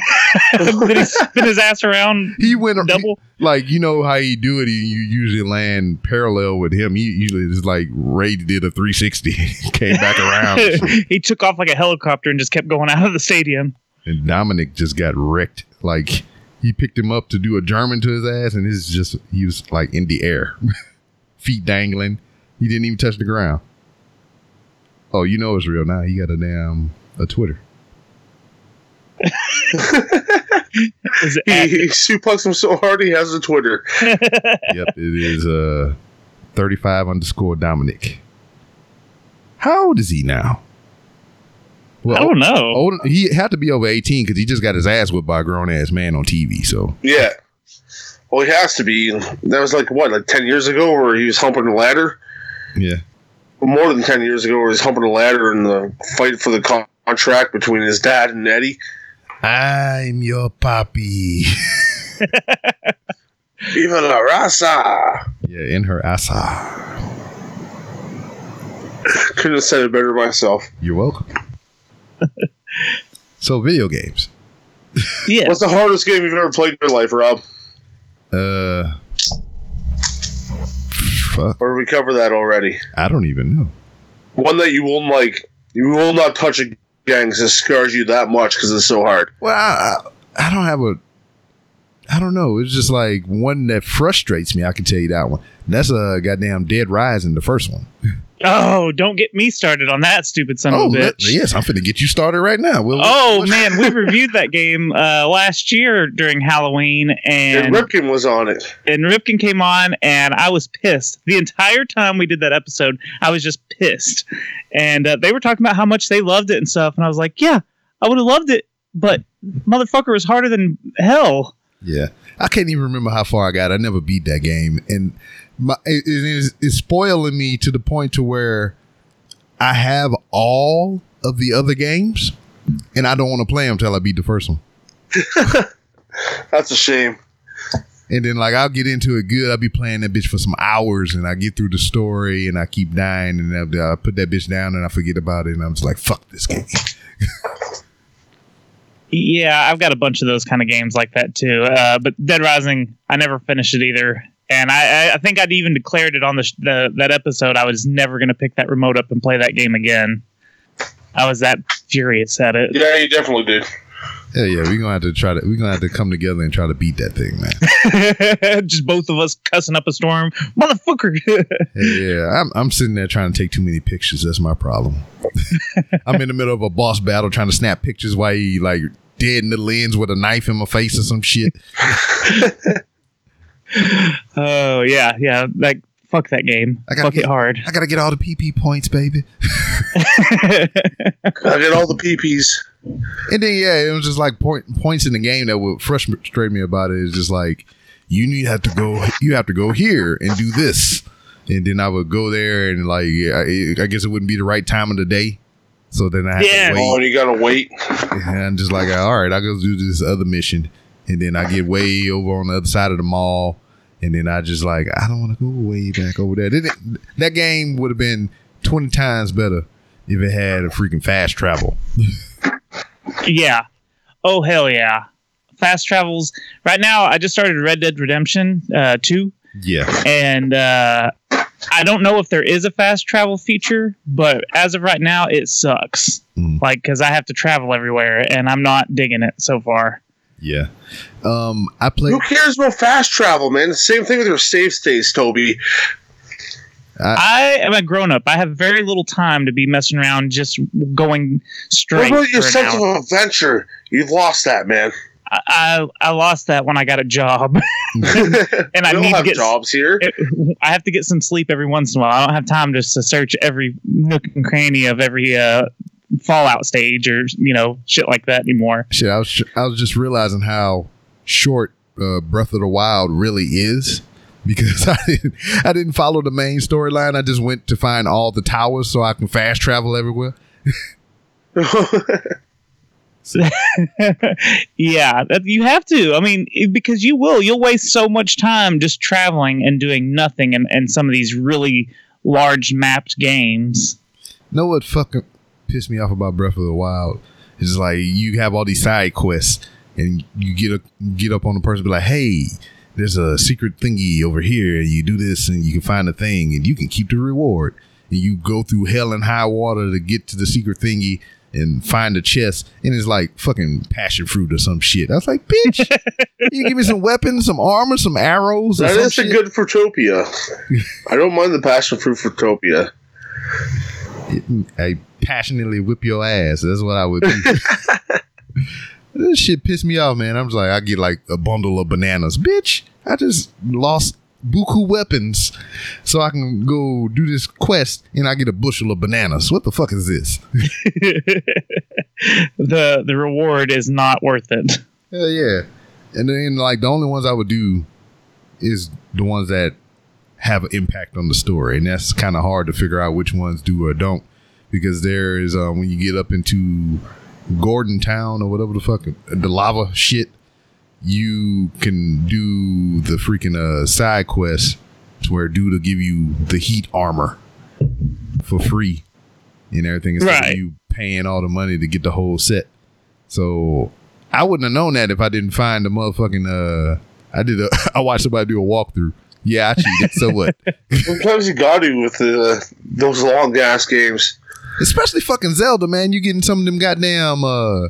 Did he spin his ass around
He went
double?
like you know how he do it. He, you usually land parallel with him. He usually it's like Ray did a 360, came back around,
he took off like a helicopter and just kept going out of the stadium.
And Dominic just got wrecked. Like he picked him up to do a German to his ass, and this is just he was like in the air, feet dangling. He didn't even touch the ground. Oh, you know it's real now. He got a damn a Twitter.
Is it
He,
at-
he suplexed him so hard he has a Twitter.
yep, it is uh 35 underscore Dominic. How old is he now? Well,
I don't know.
old, he had to be over 18 because he just got his ass whipped by a grown ass man on TV. So
Yeah. Well, he has to be. That was like what, like ten years ago, where he was humping the ladder.
yeah,
More than ten years ago, where he was humping the ladder in the fight for the con- contract between his dad and Eddie.
I'm your papi.
Viva la raza!
yeah, in her asa.
Couldn't have said it better myself.
You're welcome. so video games.
yeah.
What's the hardest game you've ever played in your life, Rob?
Uh, fuck,
Or we cover that already?
I don't even know.
One that you won't like, you will not touch again because it scars you that much because it's so hard.
Well, I, I, I don't have a. I don't know. It's just like one that frustrates me. I can tell you that one. That's a goddamn Dead Rising, the first one.
Oh, don't get me started on that stupid son
oh,
of a
let-
bitch.
yes, I'm finna get you started right now. We'll,
Oh
we'll-
man, we reviewed that game uh, last year during Halloween,
And,
and
Ripkin was on it.
and Ripkin came on, and I was pissed the entire time we did that episode. I was just pissed, and uh, they were talking about how much they loved it and stuff, and I was like, yeah, I would have loved it, but motherfucker was harder than hell.
Yeah, I can't even remember how far I got. I never beat that game, and my it, it is it's spoiling me to the point to where I have all of the other games, and I don't want to play them till I beat the first one.
That's a shame.
And then like I'll get into it good. I'll be playing that bitch for some hours, and I get through the story, and I keep dying, and I, I put that bitch down, and I forget about it, and I'm just like, fuck this game.
Yeah, I've got a bunch of those kind of games like that too. Uh, but Dead Rising, I never finished it either. And I, I- I think I'd even declared it on the, sh- the that episode. I was never going to pick that remote up and play that game again. I was that furious at it.
Yeah, you definitely did.
Yeah, yeah, we're gonna have to try to we're gonna have to come together and try to beat that thing, man.
Just both of us cussing up a storm, motherfucker.
Yeah, yeah. I'm I'm sitting there trying to take too many pictures. That's my problem. I'm in the middle of a boss battle trying to snap pictures while he like dead in the lens with a knife in my face or some shit.
oh yeah, yeah. Like fuck that game.
I gotta
Fuck
get-
it hard.
I gotta get all the PP points, baby.
I get all the PPs.
And then yeah, it was just like point, points in the game that would frustrate me about it. Is just like you need have to go, you have to go here and do this, and then I would go there and like yeah, I, I guess it wouldn't be the right time of the day, So then I have
Yeah.
to
Oh,
wait.
and you gotta wait.
And I'm just like, all right, I'll go do this other mission. And then I get way over on the other side of the mall. And then I just like, I don't want to go way back over there. Then it- that game would have been 20 times better if it had a freaking fast travel.
Yeah. Oh hell yeah. Fast travels. Right now, I just started Red Dead Redemption uh, 2,
Yeah.
and uh, I don't know if there is a fast travel feature, but as of right now, it sucks.
Mm.
Like, because I have to travel everywhere, and I'm not digging it so far.
Yeah. Um, I played.
Who cares about fast travel, man? The same thing with your save states, Toby.
I am a grown up. I have very little time to be messing around just going straight.
What about your sense
hour.
of adventure? You've lost that, man.
I, I I lost that when I got a job, and I
don't
need to get
jobs here.
it- I have to get some sleep every once in a while. I don't have time just to search every nook and cranny of every uh, Fallout stage or you know shit like that anymore.
Shit, I was I was just realizing how short uh, Breath of the Wild really is because I didn't I didn't follow the main storyline. I just went to find all the towers so I can fast travel everywhere.
yeah, that, you have to. I mean, because you will. You'll waste so much time just traveling and doing nothing in, in some of these really large mapped games.
know what fucking pissed me off about Breath of the Wild? It's like you have all these side quests and you get a, get up on the person be like, hey, there's a secret thingy over here. And you do this and you can find the thing and you can keep the reward. And you go through hell and high water to get to the secret thingy and find the chest. And it's like fucking passion fruit or some shit. I was like, bitch, you give me some weapons, some armor, some arrows. Or
that
some
is a
shit.
good Fruitopia. I don't mind the passion fruit Fruitopia.
I passionately whip your ass. That's what I would do. this shit pissed me off, man. I'm just like, I get like a bundle of bananas. Bitch, I just lost buku weapons so I can go do this quest and I get a bushel of bananas. What the fuck is this?
the the reward is not worth it.
Hell yeah. And then like the only ones I would do is the ones that have an impact on the story. And that's kind of hard to figure out which ones do or don't. Because there is um, when you get up into Goron Town or whatever the fuck the lava shit, you can do the freaking uh, side quest to where dude will give you the heat armor for free and everything instead
Right.
of you paying all the money to get the whole set. So I wouldn't have known that if I didn't find the motherfucking uh I did a I watched somebody do a walkthrough. Yeah, I cheated. so what?
Sometimes you gotta do with uh, those long ass games.
Especially fucking Zelda, man. You getting some of them goddamn uh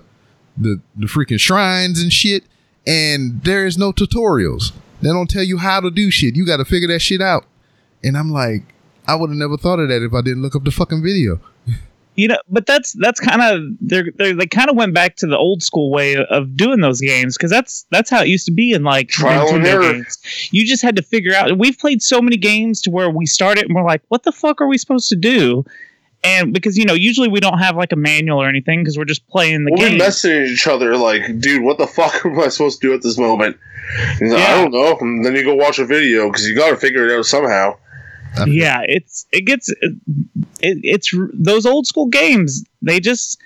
the the freaking shrines and shit, and there is no tutorials. They don't tell you how to do shit. You got to figure that shit out. And I'm like, I would have never thought of that if I didn't look up the fucking video.
You know, but that's that's kind of they're, they're they kind of went back to the old school way of doing those games because that's that's how it used to be in like
Trial and error.
games. You just had to figure out. We've played so many games to where we start it and we're like, what the fuck are we supposed to do? And because you know, usually we don't have like a manual or anything because we're just playing the game.
We'll messaging each other like, dude, what the fuck am I supposed to do at this moment? He's like, I don't know. And then you go watch a video because you gotta figure it out somehow.
Yeah, it's it gets it, it's those old school games. They just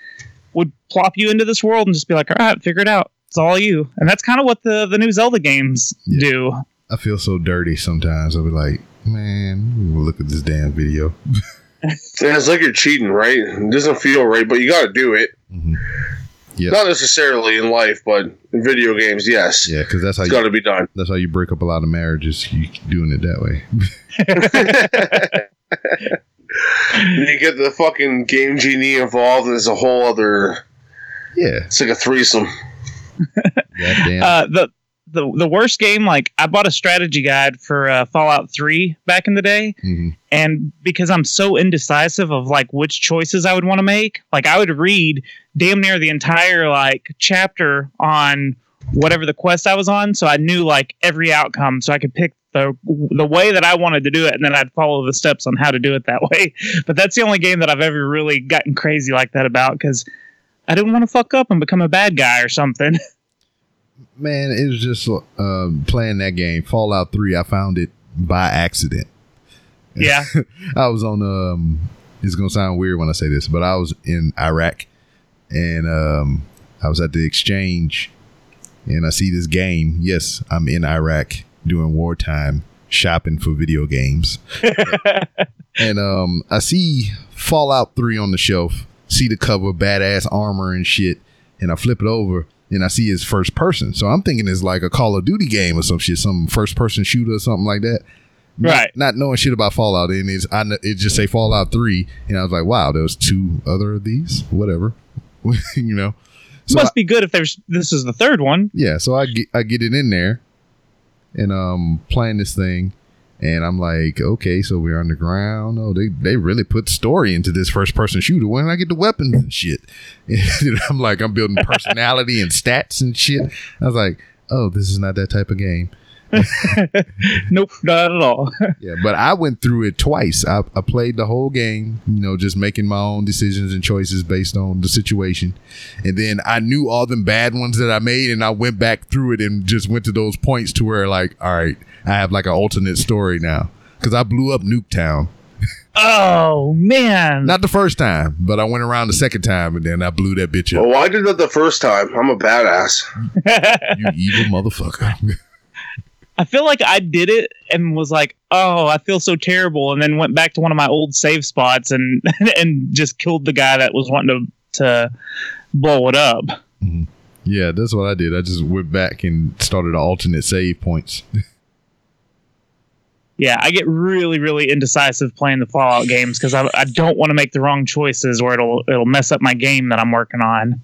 would plop you into this world and just be like, all right, figure it out. It's all you, and that's kind of what the the new Zelda games
Yeah.
do.
I feel so dirty sometimes. I'll be like, man, look at this damn video.
And it's like you're cheating, right? It doesn't feel right, but you gotta do it.
Mhm. Yeah.
Not necessarily in life, but in video games, yes.
Yeah, because that's how
It's
you
gotta be done.
that's how you break up a lot of marriages. You doing it that way.
You get the fucking game genie involved, and it's a whole other.
Yeah.
It's like a threesome.
Goddamn.
Uh, the the the worst game, like I bought a strategy guide for uh, Fallout Three back in the day,
Mhm.
and because I'm so indecisive of like which choices I would want to make, like I would read damn near the entire like chapter on whatever the quest I was on, so I knew like every outcome, so I could pick the the way that I wanted to do it, and then I'd follow the steps on how to do it that way. But that's the only game that I've ever really gotten crazy like that about because I didn't want to fuck up and become a bad guy or something.
Man, it was just um, playing that game, Fallout 3. I found it by accident.
yeah.
I was on um It's gonna sound weird when I say this, but I was in Iraq, and um, I was at the exchange, and I see this game. Yes, I'm in Iraq during wartime, shopping for video games, and um, I see Fallout Three on the shelf. See the cover, badass armor and shit, and I flip it over. And I see it's first person, so I'm thinking it's like a Call of Duty game or some shit, some first person shooter or something like that.
Right.
not knowing shit about Fallout, and it's I, it just say Fallout Three, and I was like, wow, there was two other of these, whatever, you know. So
Must
I-
be good if there's this is the third one.
yeah, so I get I get it in there, and um playing this thing, and I'm like, okay, so we're underground. Oh, they they really put story into this first person shooter. When I get the weapons and shit, and I'm like, I'm building personality and stats and shit. I was like, oh, this is not that type of game.
Nope, not at all.
Yeah, but I went through it twice. I, I played the whole game, you know, just making my own decisions and choices based on the situation. And then I knew all them bad ones that I made, and I went back through it and just went to those points to where, like, all right, I have like an alternate story now. Because I blew up Nuketown.
oh man.
Not the first time, but I went around the second time and then I blew that bitch up.
Well, I did that the first time. I'm a badass.
You evil motherfucker.
I feel like I did it and was like, "Oh, I feel so terrible," and then went back to one of my old save spots and and just killed the guy that was wanting to to blow it up. Mm-hmm.
yeah, that's what I did. I just went back and started alternate save points.
Yeah, I get really really indecisive playing the Fallout games because I, I don't want to make the wrong choices or it'll it'll mess up my game that I'm working on.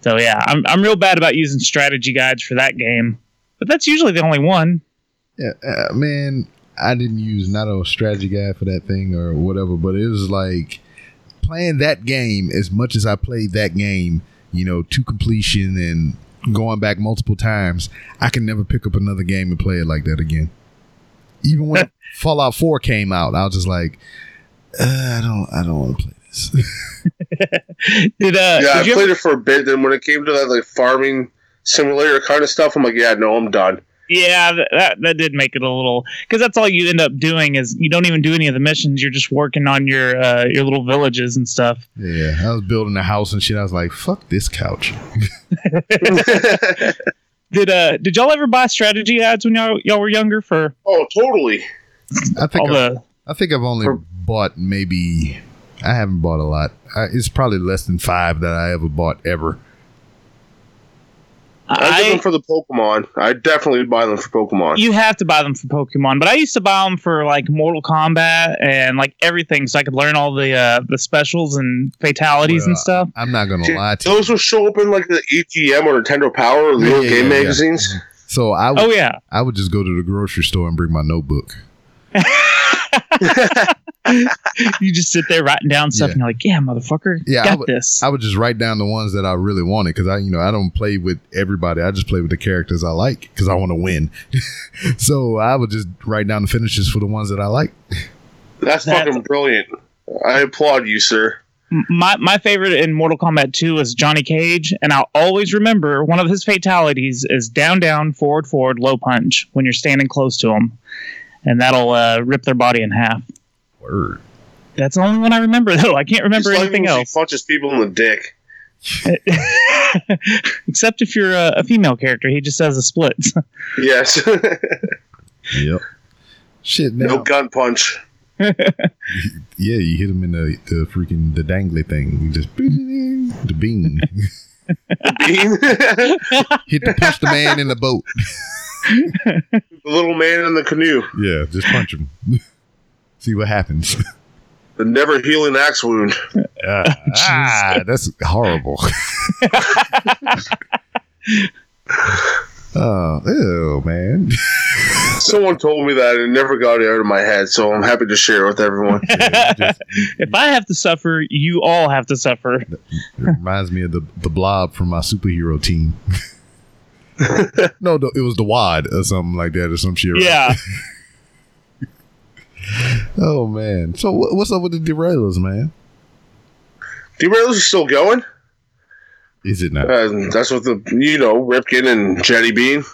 So yeah, I'm I'm real bad about using strategy guides for that game, but that's usually the only one.
Yeah, uh, man, I didn't use not a strategy guide for that thing or whatever, but it was like playing that game as much as I played that game, you know, to completion and going back multiple times. I can never pick up another game and play it like that again. Even when Fallout 4 came out, I was just like, uh, I don't, I don't want to play this.
Did uh
Yeah, I
did you
played
ever-
it for a bit. Then when it came to that like farming simulator kind of stuff, I'm like, yeah, no, I'm done.
Yeah, that, that that did make it a little because that's all you end up doing is you don't even do any of the missions. You're just working on your uh, your little villages and stuff.
yeah, I was building a house and shit. I was like, fuck this couch.
Did uh did y'all ever buy strategy ads when y'all y'all were younger for
oh, totally.
I think
all
I-
the
I think I've only
For-
bought maybe. I haven't bought a lot. I, it's probably less than five that I ever bought ever.
I, did
I
them for the Pokemon. I definitely would buy them for Pokemon.
you have to buy them for Pokemon, but I used to buy them for like Mortal Kombat and like everything, so I could learn all the uh, the specials and fatalities and stuff.
I'm not gonna
Dude,
lie to you.
Those will show up in like the EGM or Nintendo Power or the little
Yeah,
game
yeah, yeah.
magazines.
So I would
Oh yeah,
I would just go to the grocery store and bring my notebook.
you just sit there writing down stuff,
Yeah.
and you're like, "Yeah, motherfucker,
Yeah, I
got
would-
this."
I would just write down the ones that I really wanted because I, you know, I don't play with everybody. I just play with the characters I like because I want to win. so I would just write down the finishes for the ones that I like.
That's
That's-
fucking brilliant. I applaud you, sir.
My my favorite in Mortal Kombat 2 is Johnny Cage, and I'll always remember one of his fatalities is down, down, forward, forward, low punch when you're standing close to him, and that'll uh, rip their body in half.
Word.
That's the only one I remember, though. I can't remember
It's
anything
when she
else,
punches people in the dick.
except if you're a, a female character. He just has a split.
Yes.
Yep. Shit. Now,
no gun punch.
yeah, you hit him in the, the freaking the dangly thing. You just the bean.
Bean.
hit the punch the man in the boat.
the little man in the canoe.
Yeah, just punch him. See what happens.
The never healing axe wound.
ah, that's horrible. oh, ew, man.
Someone told me that and it never got out of my head, so I'm happy to share it with everyone.
Just-
if I have to suffer, you all have to suffer.
it reminds me of the the blob from my superhero team. no, it was the Wad or something like that or some shit. right?
Yeah.
Oh man. So what's up with the derailers, man?
Derailers are still going.
Is it not?
Uh, that's what the you know Ripkin and Jetty Bean.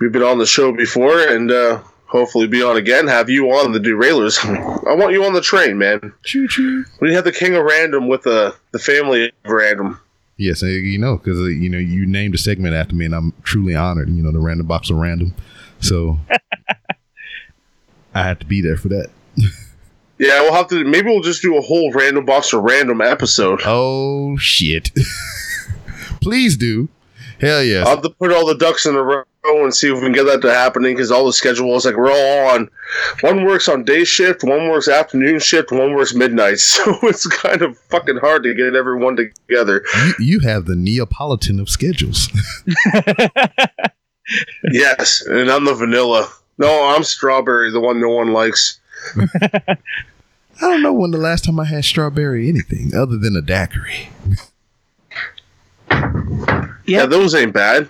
We've been on the show before, and uh, hopefully be on again. Have you on the derailers? I want you on the train, man.
Choo choo.
We have the king of random with the the family of random.
Yes, uh, you know, because you know you named a segment after me, and I'm truly honored. You know, the random box of random. So I had to be there for that.
Yeah, we'll have to. Maybe we'll just do a whole random box or random episode.
Oh shit! Please do. Hell yes.
I'll have to put all the ducks in a row and see if we can get that to happening because all the schedules like we're all on. One works on day shift, one works afternoon shift, one works midnight. So it's kind of fucking hard to get everyone together.
you, you have the Neapolitan of schedules.
yes, and I'm the vanilla. No, I'm strawberry, the one no one likes.
I don't know when the last time I had strawberry anything other than a daiquiri.
Yeah, those ain't bad.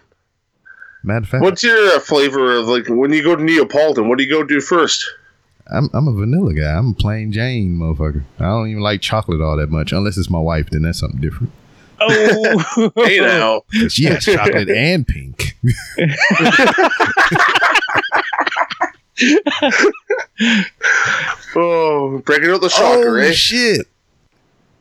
Matter of fact,
What's your uh, flavor of like when you go to Neapolitan? What do you go do first?
I'm I'm a vanilla guy. I'm a plain Jane motherfucker. I don't even like chocolate all that much unless it's my wife. Then that's something different.
Oh,
Hey now,
'Cause She has chocolate and pink.
Oh, breaking out the shocker,
oh
eh?
shit!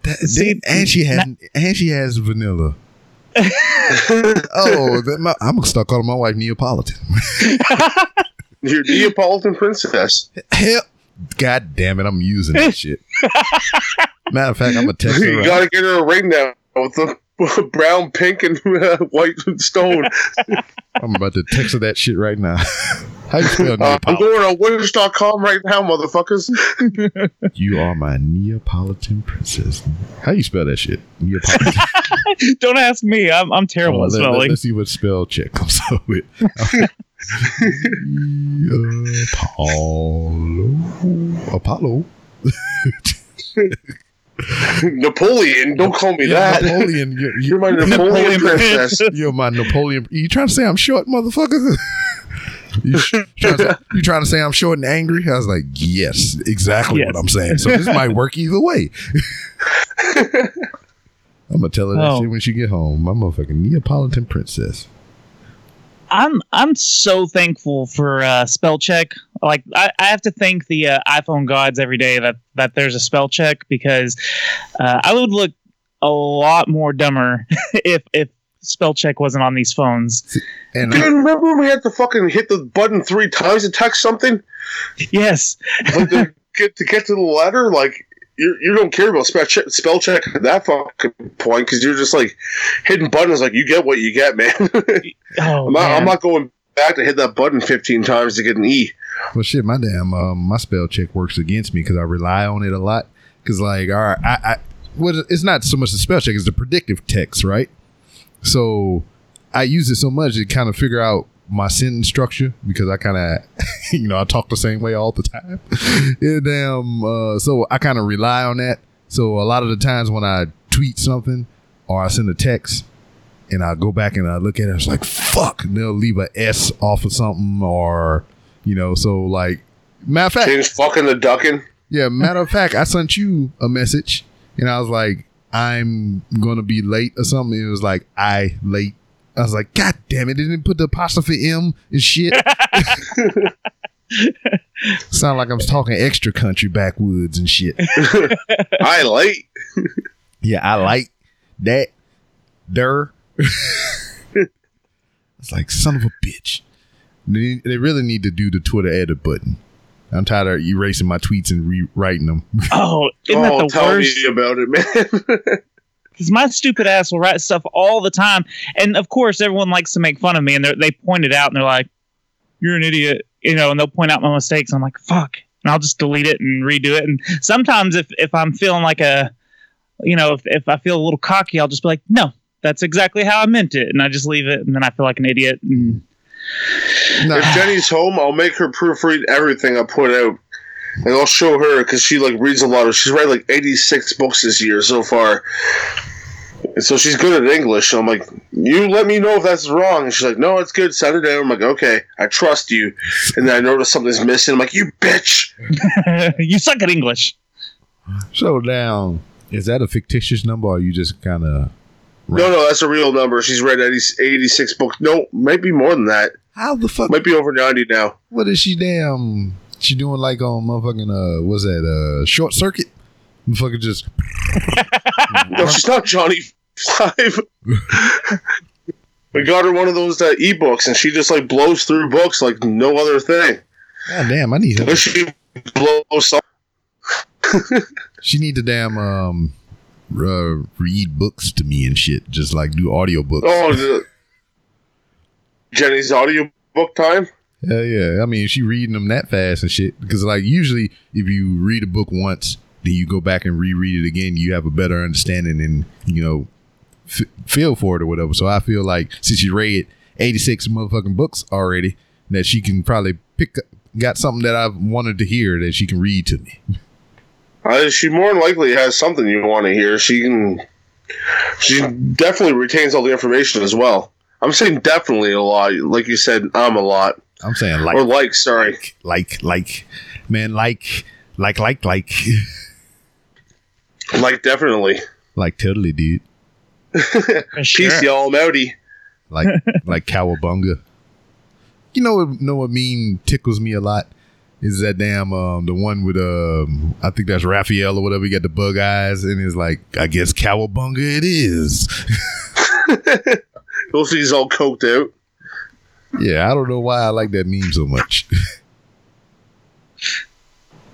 That,
See,
that- and she has and she has vanilla. oh, that my, I'm gonna start calling my wife Neapolitan.
You're Neapolitan princess.
Hell, god damn it! I'm using that shit. Matter of fact, I'm gonna text her.
you
right-
gotta get her a ring now with the brown, pink, and uh, white stone.
I'm about to text her that shit right now. How you spell
Uh, I'm going on Wish.com right now, motherfuckers.
You are my Neapolitan princess. How you spell that shit? Neapolitan.
don't ask me. I'm I'm terrible
Hold
at
on, let,
spelling.
us see what spell check comes up with. Apollo. Apollo.
Napoleon, don't call me
Yeah,
that.
Napoleon. You're,
You're
you're,
my Napoleon, princess.
you're my Napoleon. You trying to say I'm short, motherfucker? You, trying to, you trying to say I'm short and angry? I was like, yes, exactly
Yes.
what I'm saying. So this might work either way. I'm gonna tell her that
Oh.
shit when she get home. My motherfucking Neapolitan princess.
I'm I'm so thankful for uh, spell check. Like I, I have to thank the uh, iPhone gods every day that that there's a spell check because uh, I would look a lot more dumber if if spell check wasn't on these phones.
And
Do
I,
remember when we had to fucking hit the button three times to text something?
Yes,
Like to get to get to the letter, like you you don't care about spell check, spell check at that fucking point because you're just like hitting buttons. Like you get what you get, man.
oh
I'm, not, I'm not going back to hit that button 15 times to get an E.
well, shit, my damn um, my spell check works against me because I rely on it a lot. Because like, all right, I, I what it's not so much the spell check; it's the predictive text, right? So I use it so much to kind of figure out my sentence structure because I kind of, you know, I talk the same way all the time. yeah, damn. Uh, so I kind of rely on that. So a lot of the times when I tweet something or I send a text and I go back and I look at it, it's like fuck. And they'll leave a S off of something or, you know, so like. Matter of fact,
Change fucking the ducking.
yeah, matter of fact, I sent you a message and I was like, I'm gonna be late or something. It was like I late. I was like, God damn it, it didn't put the apostrophe M and shit. Sound like I'm talking extra country backwoods and shit.
I late.
Yeah, I like that. Der. it's like son of a bitch. They, they really need to do the Twitter edit button. I'm tired of erasing my tweets and rewriting them.
oh, isn't
oh,
that the
tell
worst?
me about it, man.
because my stupid ass will write stuff all the time, and of course everyone likes to make fun of me, and they're- they point it out, and they're like, "You're an idiot," you know, and they'll point out my mistakes. I'm like, "Fuck," and I'll just delete it and redo it. And sometimes if if I'm feeling like a, you know, if if I feel a little cocky, I'll just be like, "No, that's exactly how I meant it," and I just leave it, and then I feel like an idiot. And
Nah.
if Jenny's home, I'll make her proofread everything I put out. And I'll show her because she like reads a lot of. She's read like eighty six books this year so far, and so she's good at English. So I'm like, you let me know if that's wrong. And she's like, no, it's good. Send it down. I'm like, okay, I trust you. And then I notice something's missing. I'm like, you bitch.
you suck at English.
So down. Is that a fictitious number or you just kind of
No, no, that's a real number. She's read 80, 86 books. No, maybe more than that.
How the fuck?
Might be over ninety now.
What is she damn? She doing like on motherfucking uh, what's that? Uh, short circuit. Motherfucker just
No, she's not Johnny Five. we got her one of those uh, ebooks, and she just like blows through books like no other thing.
God damn, I need her.
She blows.
She need to damn um uh, read books to me and shit. Just like do audio books.
Oh, the, Jenny's audiobook time.
Hell yeah. I mean, she reading them that fast and shit. Because like usually, if you read a book once, then you go back and reread it again. You have a better understanding and you know f- feel for it or whatever. So I feel like since she read eighty six motherfucking books already, that she can probably pick got something that I've wanted to hear that she can read to me.
Uh, she more than likely has something you want to hear. She can. She definitely retains all the information as well. I'm saying definitely a lot. Like you said, I'm a lot.
I'm saying like
or like, sorry.
like like man like like like like
Like, definitely.
like totally dude
For
Peace,
sure.
y'all. I'm
like like cowabunga you know what know what meme tickles me a lot is that damn um the one with um I think that's Raphael or whatever he got the bug eyes and it's like I guess cowabunga it is
Those he's all coked out.
yeah I don't know why I like that meme so much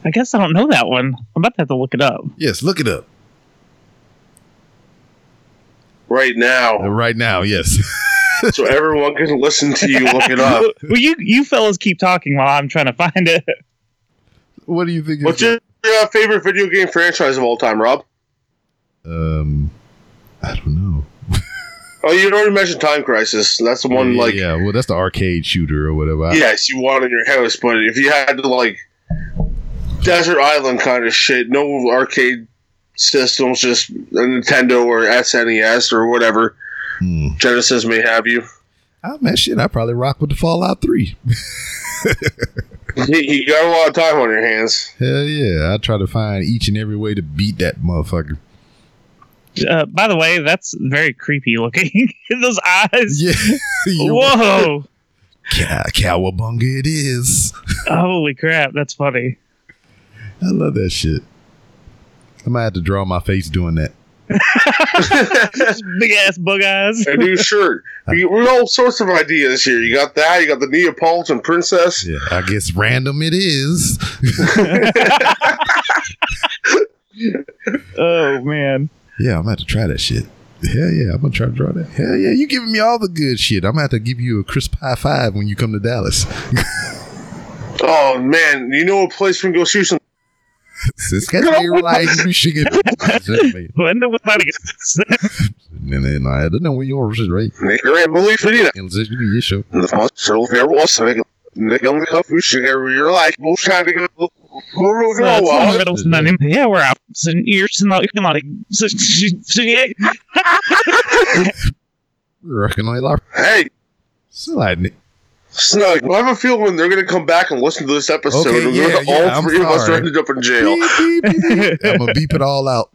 I guess I don't know that one. I'm about to have to look it up.
yes look it up
Right now,
right now yes
so everyone can listen to you look it up.
well, you you fellas keep talking while I'm trying to find it.
what do you think is
What's your uh, favorite video game franchise of all time, Rob?
um I don't know
Oh, you already mentioned Time Crisis. That's the one,
yeah,
like,
yeah well that's the arcade shooter or whatever
yes, you want in your house, but if you had to, like, desert island kind of shit, no arcade systems, just a Nintendo or SNES or whatever
Hmm.
Genesis may have you.
Oh man, shit! I probably rock with the Fallout Three.
You, you got a lot of time on your hands.
Hell yeah! I try to find each and every way to beat that motherfucker.
Uh, by the way, that's very creepy looking. Those eyes.
Yeah, You're-
Whoa!
Cow- cowabunga it is.
Holy crap, that's funny.
I love that shit. I might have to draw my face doing that.
Big ass bug eyes.
A new shirt. We, we all sorts of ideas here. You got that. You got the Neapolitan princess.
Yeah, I guess random it is.
Oh man.
Yeah, I'm gonna have to try that shit. Hell yeah, I'm gonna try to draw that. Hell yeah, you giving me all the good shit. I'm gonna have to give you a crisp high five when you come to Dallas.
Oh man, you know a place we can go shoot some.
This guy's here like Michigan.
When do we find it?
Nej, nej, nej, det är nog yours, right?
Nigger and believe it either.
Eller så är det ju så.
The fossil fair was so Nigger only have fish you're like bullshit to go.
So it's in the middle synonym. Yeah, we're out. So you're not like so, so, so, yeah.
Röken och hela.
Hey,
Så är
Snug. I have a feeling when they're going to come back and listen to this episode,
Okay,
and
yeah,
all
yeah, I'm
three of us
sorry.
ended up in jail.
Beep, beep, beep. I'm gonna beep it all out.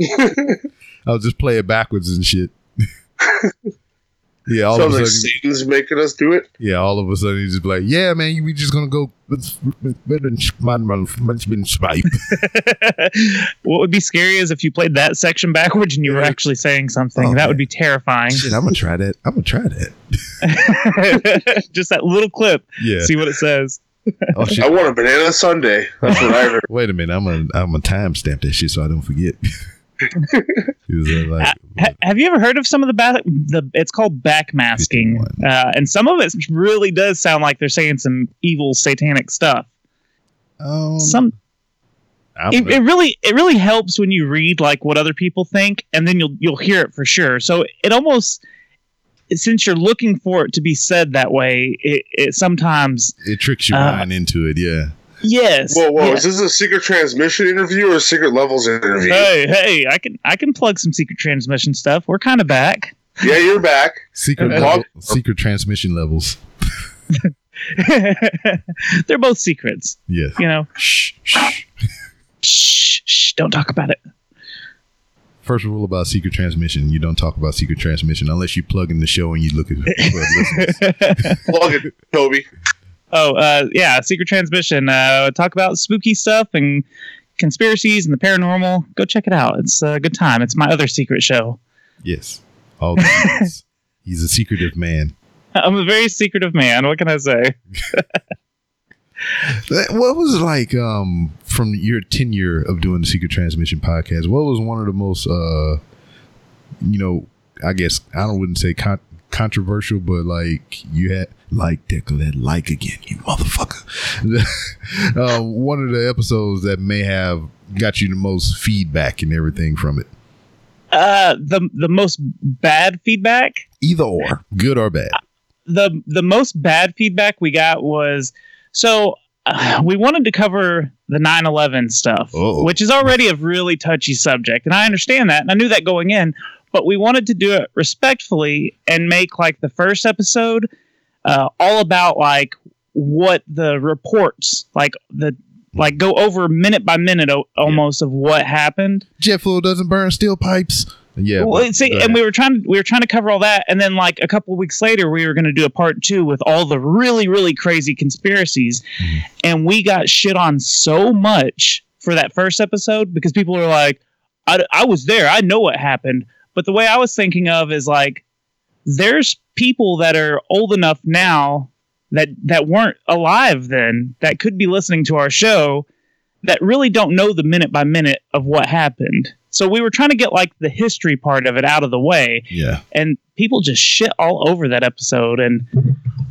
I'll just play it backwards and shit. Yeah, all
Sounds
of a
like
sudden,
Satan's making us do it.
yeah, all of a sudden he's just like, yeah, man, we just gonna go. Swipe.
what would be scary is if you played that section backwards and you were actually saying something.
Oh,
that
man.
would be terrifying.
Shit, I'm gonna try that. I'm gonna try that.
Just that little clip.
Yeah.
See what it says.
Oh shit.
I want a banana sundae. That's what I heard.
Wait a minute. I'm gonna I'm gonna timestamp that shit so I don't forget. uh, like,
Ha- have you ever heard of some of the back? The it's called backmasking, uh, and some of it really does sound like they're saying some evil satanic stuff.
um,
Some it, it really it really helps when you read like what other people think, and then you'll you'll hear it for sure. So it almost since you're looking for it to be said that way, it, it sometimes
it tricks your
uh,
mind into it. Yeah.
Yes.
Whoa, whoa!
yeah.
Is this a secret transmission interview or a secret levels interview?
Hey, hey, I can I can plug some secret transmission stuff. We're kind of back.
Yeah, you're back.
Secret
Uh,
level, secret transmission levels.
They're both secrets,
Yes.
you know.
Shh, shh.
Shh, shh, don't talk about it.
first rule about secret transmission: you don't talk about secret transmission unless you plug in the show and you look at.
Plug it, Toby.
Oh, uh, yeah, Secret Transmission. Uh, talk about spooky stuff and conspiracies and the paranormal. Go check it out. It's a good time. It's my other secret show.
Yes, all the. He's a secretive man.
I'm a very secretive man. What can I say?
What was it like um, from your tenure of doing the Secret Transmission podcast? What was one of the most, uh, you know, I guess I don't wouldn't say con- controversial, but like you had like tickle that like again, you motherfucker. um, one of the episodes that may have got you the most feedback and everything from it,
Uh, the the most bad feedback.
either or, good or bad.
the the most bad feedback we got was so uh, we wanted to cover the 9/11 stuff,
Uh-oh.
which is already a really touchy subject, and I understand that, and I knew that going in, but we wanted to do it respectfully and make like the first episode uh, all about like what the reports like the like go over minute by minute o- almost of what happened.
Jet fuel doesn't burn steel pipes. Yeah,
well,
but-
see,
go
and we were trying to we were trying to cover all that, and then like a couple of weeks later, we were going to do a part two with all the really really crazy conspiracies,
Mhm.
and we got shit on so much for that first episode because people were like, I, "I was there, I know what happened," but the way I was thinking of is like, there's people that are old enough now that that weren't alive then that could be listening to our show that really don't know the minute by minute of what happened. So we were trying to get like the history part of it out of the way,
yeah,
and people just shit all over that episode, and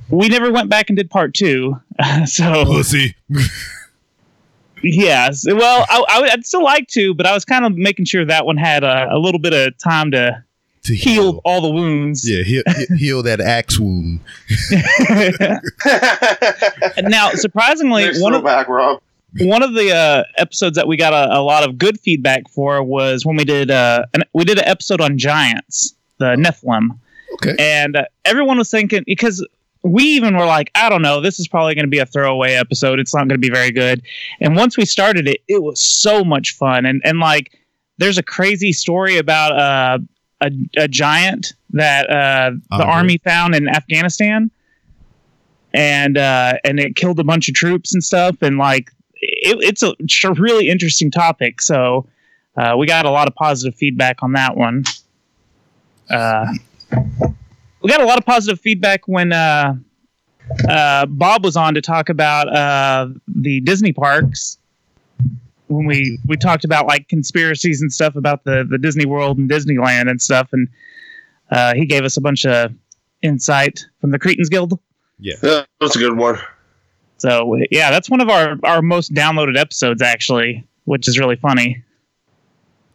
we never went back and did part two. so oh,
pussy.
yes, well, I, I would I'd still like to, but I was kind of making sure that one had a, a little bit of time to
to
heal all the wounds.
Yeah, heal, heal that axe wound.
now, surprisingly,
Nice
one of
throwback, Rob.
one of the uh, episodes that we got a, a lot of good feedback for was when we did uh, an, we did an episode on giants, the Nephilim,
Okay.
and uh, everyone was thinking because we even were like, I don't know, this is probably going to be a throwaway episode. It's not going to be very good. And once we started it, it was so much fun, and and like there's a crazy story about uh, a a giant that uh, the
Uh-huh.
army found in Afghanistan. And uh, and it killed a bunch of troops and stuff, and like it, it's a, it's a really interesting topic. So uh, we got a lot of positive feedback on that one. We got a lot of positive feedback when uh, uh, Bob was on to talk about uh, the Disney parks. When we we talked about like conspiracies and stuff about the the Disney World and Disneyland and stuff, and uh, he gave us a bunch of insight from the Cretans Guild.
Yeah.
Yeah, that's a good one.
So yeah, that's one of our our most downloaded episodes actually, which is really funny.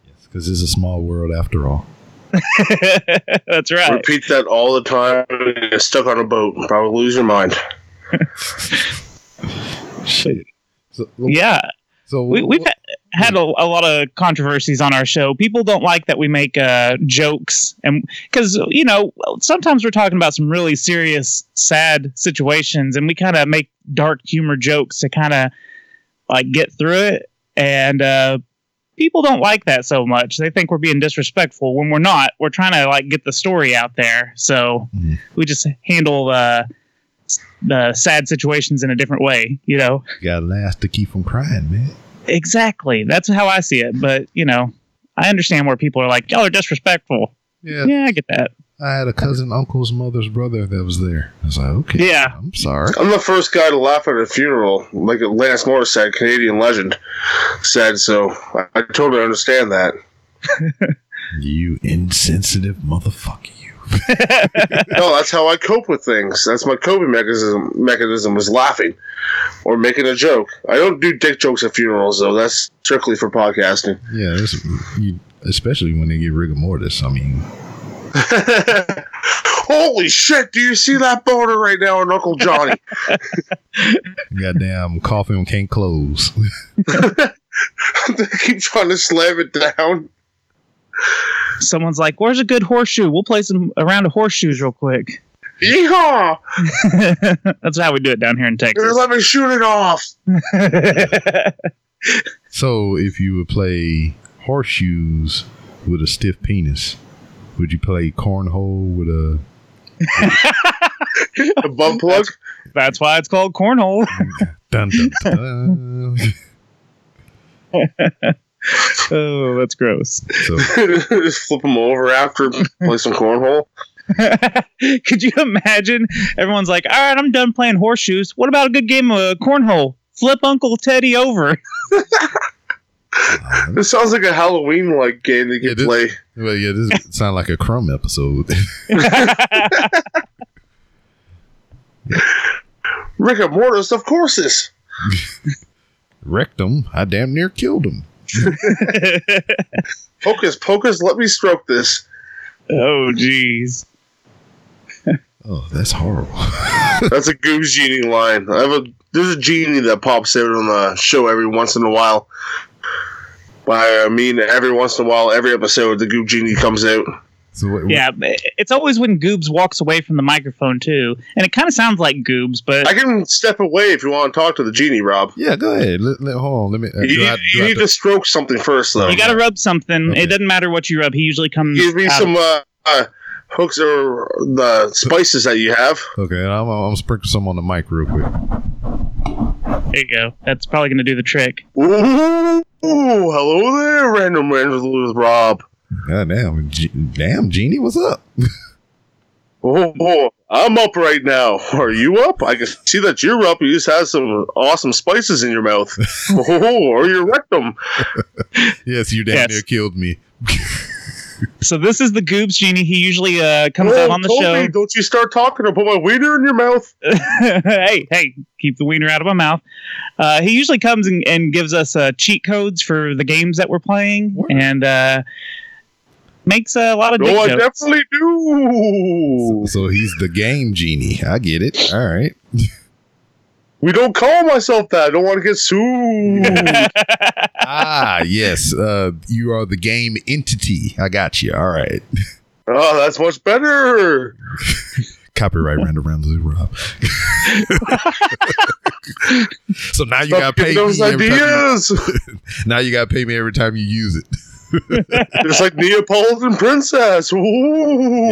Yes, Because it's a small world after all.
that's right.
Repeat that all the time. and Get stuck on a boat. Probably lose your mind.
Shit. So,
Yeah,
So
we, we've ha- had a, a lot of controversies on our show. People don't like that we make uh, jokes, and because you know sometimes we're talking about some really serious, sad situations, and we kind of make dark humor jokes to kind of like get through it. And uh, people don't like that so much. They think we're being disrespectful when we're not. We're trying to like get the story out there. So
Mhm.
we just handle uh, the sad situations in a different way. You know.
gotta laugh to keep from crying, man.
Exactly. That's how I see it. But you know, I understand where people are like, y'all are disrespectful.
Yeah.
Yeah, I get that.
I had a cousin, uncle's mother's brother that was there. I was like, okay.
Yeah.
I'm sorry.
I'm the first guy to laugh at a funeral, like Lance Morris said, Canadian legend said. So I, I totally understand that.
You insensitive motherfucker, you.
No, that's how I cope with things. That's my coping mechanism. Mechanism was laughing or making a joke. I don't do dick jokes at funerals, though. That's strictly for podcasting.
Yeah, you, especially when they get rigor mortis. I mean,
Holy shit! Do you see that boner right now on Uncle Johnny?
goddamn coffin can't close.
they keep trying to slam it down.
Someone's like, "Where's a good horseshoe? We'll play some around a round of horseshoes real quick."
Yeehaw!
That's how we do it down here in
Here,
Texas.
let me shoot it off.
so if you would play horseshoes, with a stiff penis? Would you play cornhole with a
A butt plug.
That's why it's called cornhole.
dun dun dun?
oh, that's gross.
so
Just flip them over after play some cornhole.
Could you imagine? Everyone's like, "All right, I'm done playing horseshoes. What about a good game of cornhole? Flip Uncle Teddy over."
Uh,
This sounds like a Halloween like game that you
Yeah, this-
play.
well, yeah, this sounds like a crumb episode.
Rick and Mortis, of course, is.
Wrecked him. I damn near killed him.
Pocus, Pocus, let me stroke this.
oh, jeez.
Oh, that's horrible.
That's a Goose Genie line. I have a there's a genie that pops out on the show every once in a while. By I mean every once in a while, every episode the Goop Genie comes out.
so what,
Yeah, it's always when Goobs walks away from the microphone too, and it kind of sounds like Goobs, but
I can step away if you want to talk to the genie, Rob.
Yeah, go ahead. Let, let, hold on. Let me. Uh,
You, need,
I-
you need
have
to stroke something first, though.
you got to rub something.
Okay.
It doesn't matter what you rub. He usually comes.
Give me
out-
some uh, uh, hooks or the spices that you have.
Okay, I'm, I'm gonna sprinkle some on the mic real quick.
There you go. That's probably going to do the trick.
Ooh, hello there, random random with Rob.
God damn, G- damn, Genie, what's up?
Oh, oh, I'm up right now. Are you up? I can see that you're up. You just had some awesome spices in your mouth. oh, or your rectum.
Yes, you damn
Yes.
near killed me.
So this is the Goobs genie. He usually uh, comes
oh,
out on the
Toby,
show.
Don't you start talking or put my wiener in your mouth.
hey, hey, keep the wiener out of my mouth. Uh, he usually comes and, and gives us uh, cheat codes for the games that we're playing,
Word.
and uh, makes a lot of dick
No, I
jokes.
definitely do.
So he's the game genie. I get it. All right.
We don't call myself that. I don't want to get sued.
ah, yes. Uh, you are the game entity. I got you. All right.
oh, that's much better.
Copyright round around the Rob. so now you got
Stop
to pay
giving those
me every time
ideas.
you, now you got to pay me every time you use it.
It's like Neapolitan princess. Ooh,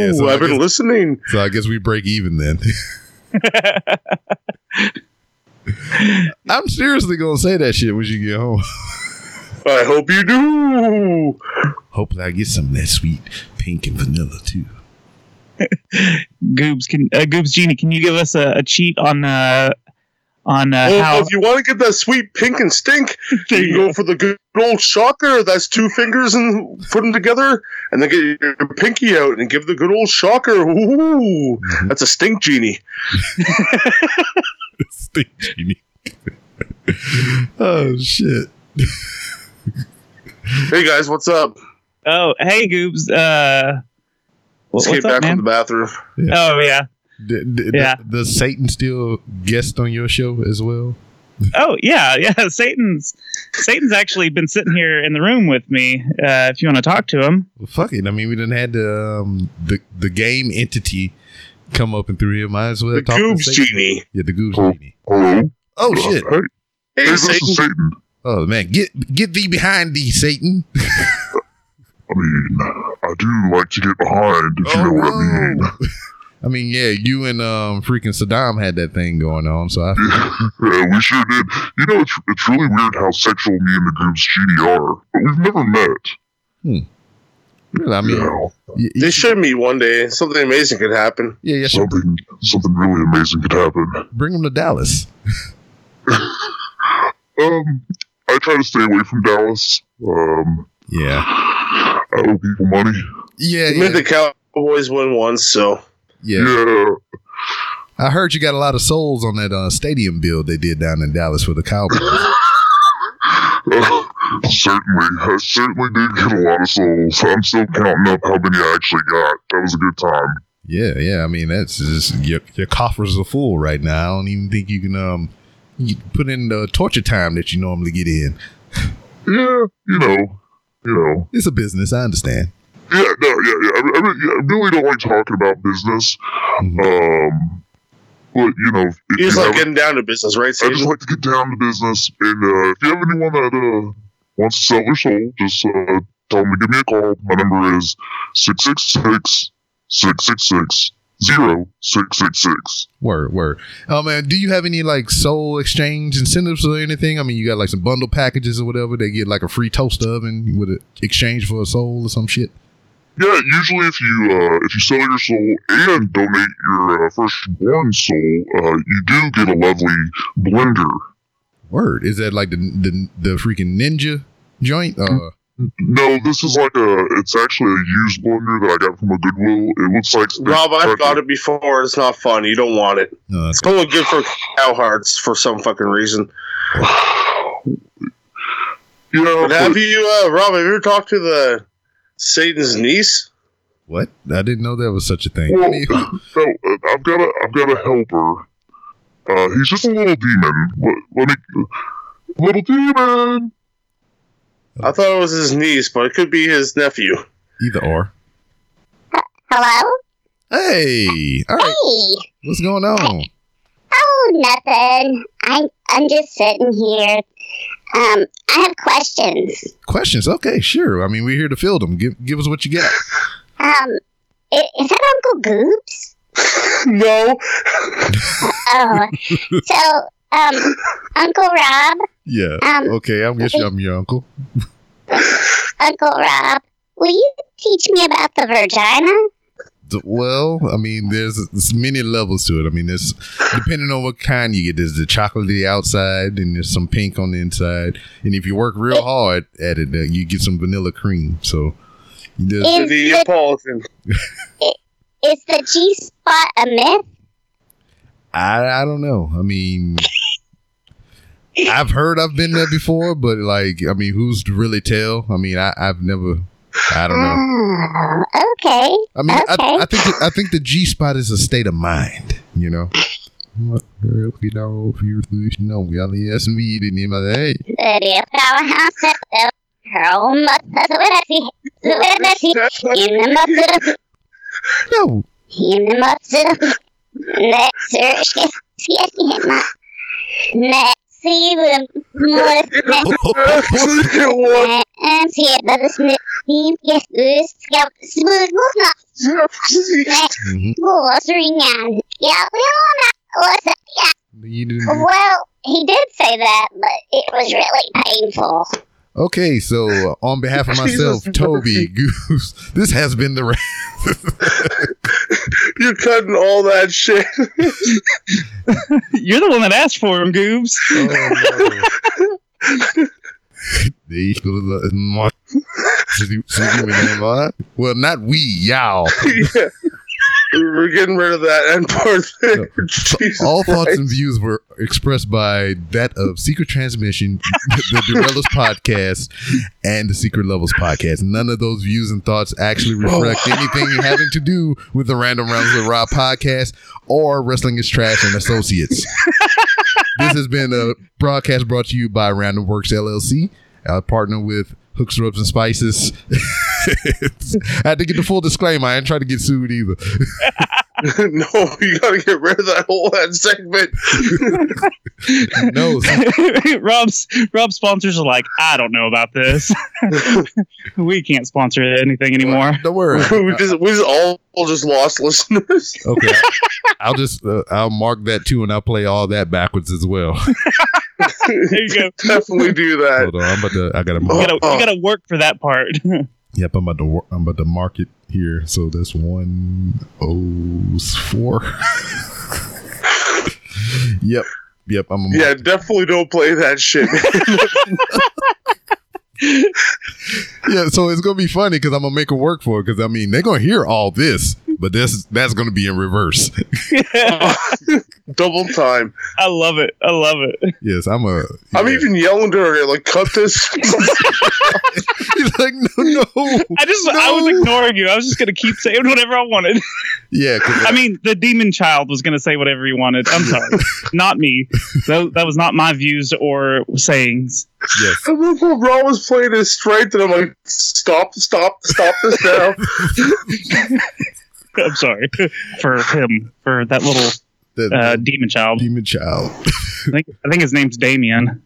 Yeah, so I
I've been
guess-
listening.
So I guess we break even then. I'm seriously gonna say that shit when you get home.
I hope you do.
Hopefully, I get some of that sweet pink and vanilla too.
Goobs can uh, Goobs genie. Can you give us a, a cheat on uh, on uh,
Well,
how?
if you want to get that sweet pink and stink, you can go for the good old shocker. That's two fingers and put them together, and then get your pinky out and give the good old shocker. Ooh,
Mhm.
that's a stink genie.
Stink genie. oh shit!
Hey guys, what's up?
Oh, hey Goobs. Uh, wh-
Just
what's
came back
man?
from the bathroom.
Oh yeah.
D- d-
Yeah.
d- does Satan still guest on your show as well?
Oh yeah, yeah. Satan's Satan's actually been sitting here in the room with me. Uh, if you want to talk to him.
Well, fuck it. I mean, we didn't had the um, the the game entity come up and through here. Might as well
The
talk to
Goobs
Satan.
genie.
Yeah, the goobs
Oh.
genie.
Hello.
Oh shit!
Hey,
Hey,
hey, this
Satan.
is Satan.
Oh man, get get thee behind thee, Satan!
I mean, I do like to get behind, if you know what I mean.
Oh. I mean, yeah, you and um freaking Saddam had that thing going on, so I
yeah, we sure did. You know, it's, it's really weird how sexual me and the Goobs Genie are, but we've never met.
I mean,
yeah,
y- y-
They should meet one day. Something amazing could happen.
yeah, yeah, sure.
something something really amazing could happen.
Bring them to Dallas.
Um, I try to stay away from Dallas. Um,
Yeah,
I owe people money.
yeah,
Made
yeah,
the Cowboys win once, so
yeah.
Yeah,
I heard you got a lot of souls on that uh, stadium build they did down in Dallas for the Cowboys.
Certainly. I certainly did get a lot of souls. I'm still counting up how many I actually got. That was a good time.
yeah, yeah. I mean, that's just your your coffers are full right now. I don't even think you can um you can put in the torture time that you normally get in.
Yeah, you know, you know.
It's a business, I understand.
Yeah, no, yeah, yeah. I, I, really- yeah, I really don't like talking about business.
Mhm.
Um, but you know, if
you
you
like getting down to business, right?
I just like to get down to business. And uh, if you have anyone that uh, wants to sell their soul, just uh, tell them to give me a call. My number is 666 666 0666.
Word, word. Oh man, do you have any like soul exchange incentives or anything? I mean, you got like some bundle packages or whatever. They get like a free toast oven with an exchange for a soul or some shit.
Yeah, usually if you uh, if you sell your soul and donate your uh, firstborn soul, uh, you do get a lovely blender.
Word. Is that like the the, the freaking ninja joint? Uh,
No, this is like a. It's actually a used blender that I got from a Goodwill. It looks like
Rob, I've got it before. It's not fun. You don't want it.
no, that's
It's only good for cow hearts for some fucking reason.
You know,
But have you, uh, Rob? Have you ever talked to the Satan's niece?
what? I didn't know there was such a thing. I
Well,
mean,
no, uh, I've got a, I've got a helper. Uh, he's just a little demon. Let, let me, little demon.
I thought it was his niece, but it could be his nephew.
either or.
Hello?
Hey, all right.
Hey!
What's going on?
Oh, nothing. I'm I'm just sitting here. Um, I have questions.
Questions? Okay, sure. I mean, we're here to fill them. Give give us what you got.
Um, i- is that Uncle Goobs?
no.
Oh, so um, Uncle Rob,
Yeah.
Um,
Okay, I'm guess I'm your uncle.
Uncle Rob, will you teach me about the vagina?
Well, I mean, there's, there's many levels to it. I mean, there's depending on what kind you get. There's the chocolatey outside, and there's some pink on the inside. And if you work real hard at it, uh, you get some vanilla cream. So, there's,
Is
The
the,
Neapolitan.
is the G spot a myth?
I I don't know. I mean, I've heard I've been there before, but like, I mean, who's to really tell? I mean, I I've never. I don't know.
Oh, okay.
I mean, I,
Okay.
I think the, I think the G spot is a state of mind. You know. What girl, you know, if you're foolish, you know, we are the S and V, didn't you? But hey,
Det är powerhouse Girl must in the must
no,
in the must Next ska ska the
What?
And see it but it's not yes us ska smugna
Mhm.
was ringan yeah we all know what's it yeah
you didn't.
well he did say that but it was really painful
Okay, so uh, on behalf of myself,
Jesus
Toby Goobs, this has been the.
You're cutting all that shit.
You're the one that asked for him, Goobs.
well, not we, y'all.
yeah. We're getting rid of that end part. Jesus
All thoughts and views were expressed by that of Secret Transmission, the Dorellas podcast, and the Secret Levels podcast. None of those views and thoughts actually oh. reflect anything having to do with the Random Rounds with Rob podcast or Wrestling is Trash and Associates. this has been a broadcast brought to you by Random Works LLC, our uh, partner with Hooks, Rubs, and Spices. I had to get the full disclaimer. I ain't trying to get sued either.
no, you gotta get rid of that whole that segment.
No,
Rob's Rob's sponsors are like, I don't know about this. we can't sponsor anything anymore.
don't worry.
we just we just all just lost listeners.
Okay, I'll just uh, I'll mark that too, and I'll play all that backwards as well.
There you go.
Definitely do that.
Hold on, I'm about to. I gotta
You gotta, you gotta work for that part.
Yep, I'm about to. I'm about to mark it here. So that's one oh four. yep, yep. I'm.
Yeah, definitely don't play that shit.
yeah. So it's gonna be funny because I'm gonna make it work for it. Because I mean, they're gonna hear all this, but this that's gonna be in reverse.
Double time.
I love it. I love it.
yes, I'm a.
I'm
yeah.
even yelling to her like, "Cut this!"
He's like, no, no.
I just I was ignoring you. I was just gonna keep saying whatever I wanted.
Yeah.
I mean, the demon child was gonna say whatever he wanted. I'm sorry, not me. That, that was not my views or sayings.
yes.
I love when Ron was playing his strength, and I'm like, "Stop! Stop! Stop this now!"
I'm sorry for him for that little
The,
uh, demon child.
demon child,
I think I think his name's Damien.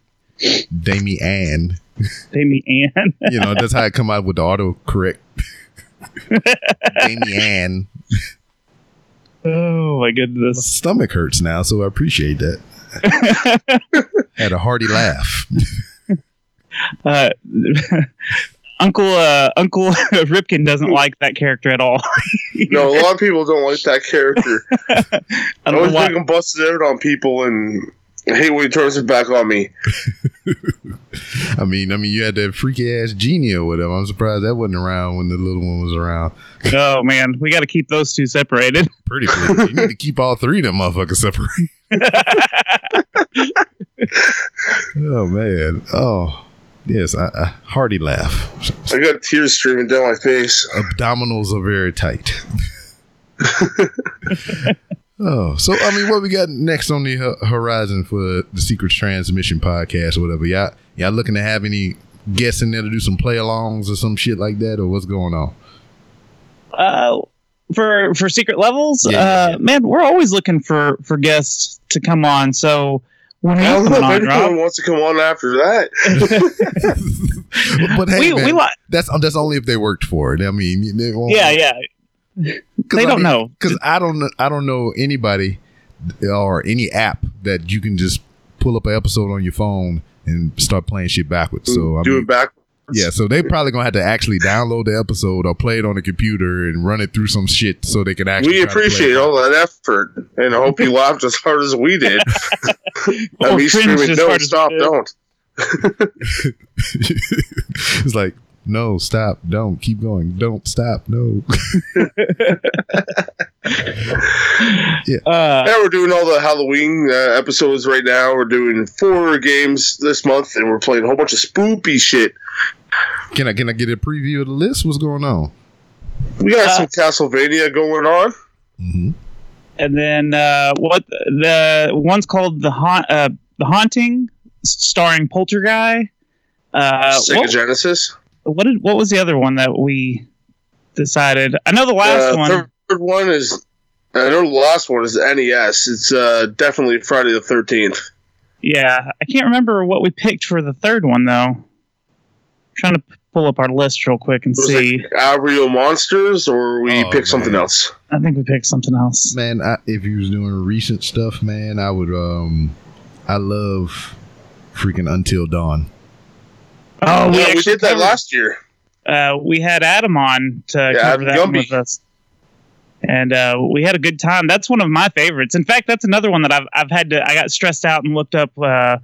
Damien.
Damian.
You know, that's how I come out with the auto correct. Damian.
Oh my
My
goodness.
stomach hurts now, so I appreciate that. Had a hearty laugh.
Uh, Uncle uh, Uncle Ripkin doesn't like that character at all.
No, a lot of people don't like that character.
I
I
don't
always
know why.
think I'm busted out on people, and I hate when he turns it back on me.
I mean, I mean, you had that freaky ass genie with him. I'm surprised that wasn't around when the little one was around.
Oh man, we got to keep those two separated.
Pretty cool. you need to keep all three of them motherfuckers separate. oh man. Oh yes, a, a hearty laugh.
I got tears streaming down my face.
Abdominals are very tight. oh, so I mean, what we got next on the ho- horizon for the Secret Transmission podcast or whatever? Y'all, y'all looking to have any guests in there to do some play-alongs or some shit like that, or what's going on?
Uh, for for secret levels,
Yeah,
uh,
yeah.
man, we're always looking for for guests to come on. So when are
I don't know if anyone
Rob?
wants to come on after that.
but hey,
we
man,
we like.
that's um, that's only if they worked for it. I mean, they won't-
Yeah, yeah.
'cause
They
I
don't
mean,
know.
because I don't I don't know anybody uh, or any app that you can just pull up an episode on your phone and start playing shit backwards. So I
Do
mean,
it back.
Yeah, so they probably gonna have to actually download the episode or play it on the computer and run it through some shit so they can actually.
We
try to play
appreciate all that effort, and I hope you laughed as hard as we did.
Or
and me
cringed
screaming,
as
"No, stop! Don't!"
it's like no, stop, don't keep going, don't stop, no.
Uh,
Yeah, we're doing all the Halloween uh, episodes right now. We're doing four games this month, and we're playing a whole bunch of spoopy shit.
can I can I get a preview of the list? What's going on?
We got
Uh,
some Castlevania going on.
Mm-hmm.
and then uh, what the one's called the haunt, uh, the haunting, starring Polterguy. Uh,
Sega
what,
Genesis.
What did what was the other one that we decided? I know the last
Uh,
one.
Third one is. I know the last one is NES. It's uh, definitely Friday the Thirteenth.
Yeah, I can't remember what we picked for the third one though. trying to pull up our list real quick and
Was
see.
it Aerial Monsters, or we
Oh,
picked something else?
I think we picked something else.
Man, I, if you was doing recent stuff, man, I would. um I love freaking Until Dawn.
Oh,
yeah, we did that
covered-
last year.
uh, we had Adam on to
Yeah,
cover
Adam
that
Gumby.
with us, and uh, we had a good time. That's one of my favorites. In fact, that's another one that I've I've had to. I got stressed out and looked up uh,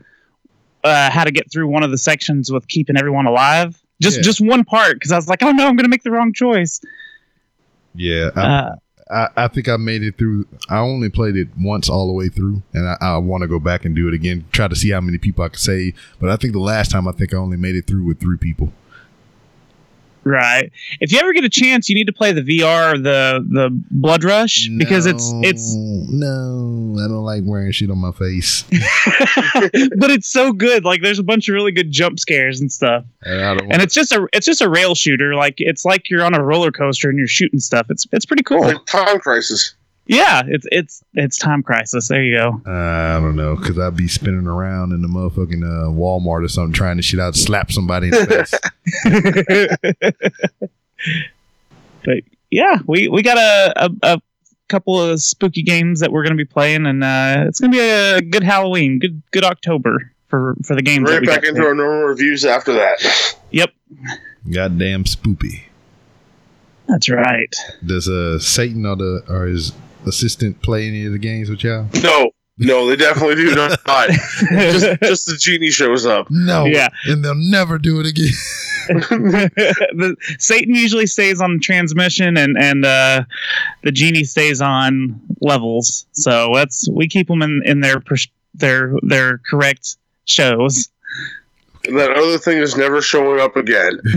uh, how to get through one of the sections with keeping everyone alive. Just
Yeah.
just one part because I was like, oh no, I'm going to make the wrong choice.
Yeah, I, I think I made it through. I only played it once all the way through, and I, I want to go back and do it again. Try to see how many people I could save. But I think the last time I think I only made it through with three people.
Right. If you ever get a chance, you need to play the VR, the the Blood Rush because it's it's
no. I don't like wearing shit on my face.
but it's so good. Like there's a bunch of really good jump scares and stuff.
And
and it's just a it's just a rail shooter. Like it's like you're on a roller coaster and you're shooting stuff. It's it's pretty cool.
Like Time Crisis.
Yeah, it's it's it's time crisis. There you go.
I don't know because I'd be spinning around in the motherfucking uh, Walmart or something, trying to shit out, slap somebody in the face.
but yeah, we we got a, a, a couple of spooky games that we're gonna be playing, and uh, it's gonna be a good Halloween, good good October for for the games.
Right back
got
into our normal reviews after that.
Yep,
Goddamn spoopy.
that's right.
Does uh Satan or the or his assistant play any of the games with y'all?
No, no, they definitely do not. just, just the genie shows up.
No.
Yeah.
And they'll never do it again.
the, Satan usually stays on transmission, and and uh, the genie stays on levels. So that's we keep them in in their pers- their their correct shows.
And that other thing is never showing up again.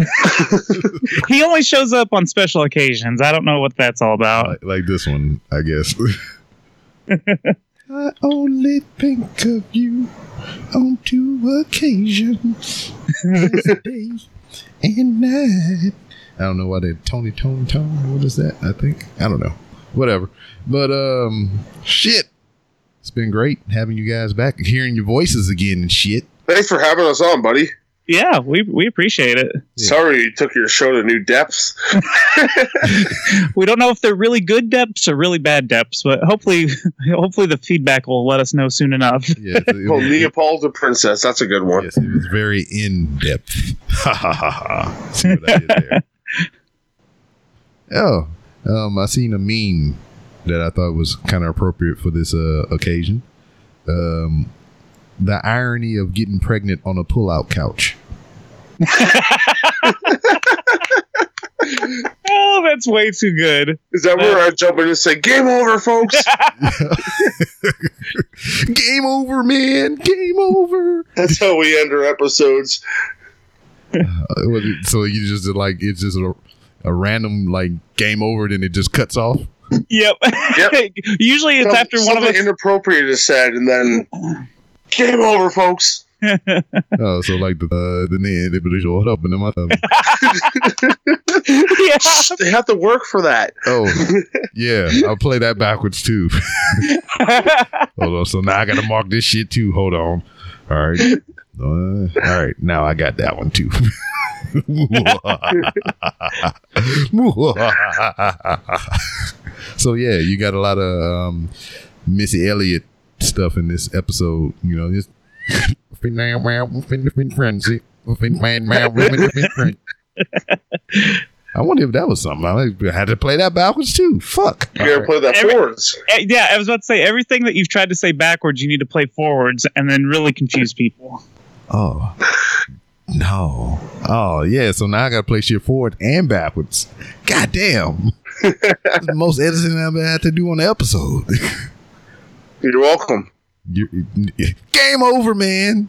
He only shows up on special occasions. I don't know what that's all about.
like, like this one, I guess. I only think of you on two occasions, day and night. I don't know why they Tony Tone Tone. What is that? I think I don't know. Whatever. But um, shit. It's been great having you guys back, hearing your voices again and shit.
Thanks for having us on, buddy.
Yeah, we we appreciate it.
Sorry, you took your show to new depths.
We don't know if they're really good depths or really bad depths, but hopefully, hopefully the feedback will let us know soon enough.
Yes, it,
Oh,
was-
Neapolitan the princess. That's a good one.
yes, it was very in depth. Ha ha ha ha. See what I did there? Oh, um, I seen a meme that I thought was kind of appropriate for this uh, occasion. Um, the irony of getting pregnant on a pull-out couch.
oh, that's way too good.
Is that where I jump in and say, "Game over, folks"?
Game over, man. Game over.
That's how we end our episodes.
Uh, so you just like it's just a, a random like game over, then it just cuts off.
Yep.
Yep.
Usually it's
Some-
after one of
something
us.
inappropriate is said, and then game over, folks.
Oh, so like the uh, the name they put short up and then my thumb.
yeah.
They have to work for that.
Oh, yeah, I'll play that backwards too. Hold on, so now I gotta mark this shit too. Hold on. All right, uh, all right. Now I got that one too. so yeah, you got a lot of um, Missy Elliott stuff in this episode. You know, just. I wonder if that was something. I had to play that backwards too. Fuck.
You gotta play that
Every-
forwards.
Eh, yeah, I was about to say everything that you've tried to say backwards, you need to play forwards and then really confuse people.
Oh. No. Oh, yeah. So now I got to play shit forward and backwards. God damn. That's the most editing I've ever had to do on the episode.
You're welcome.
You- Game over, man.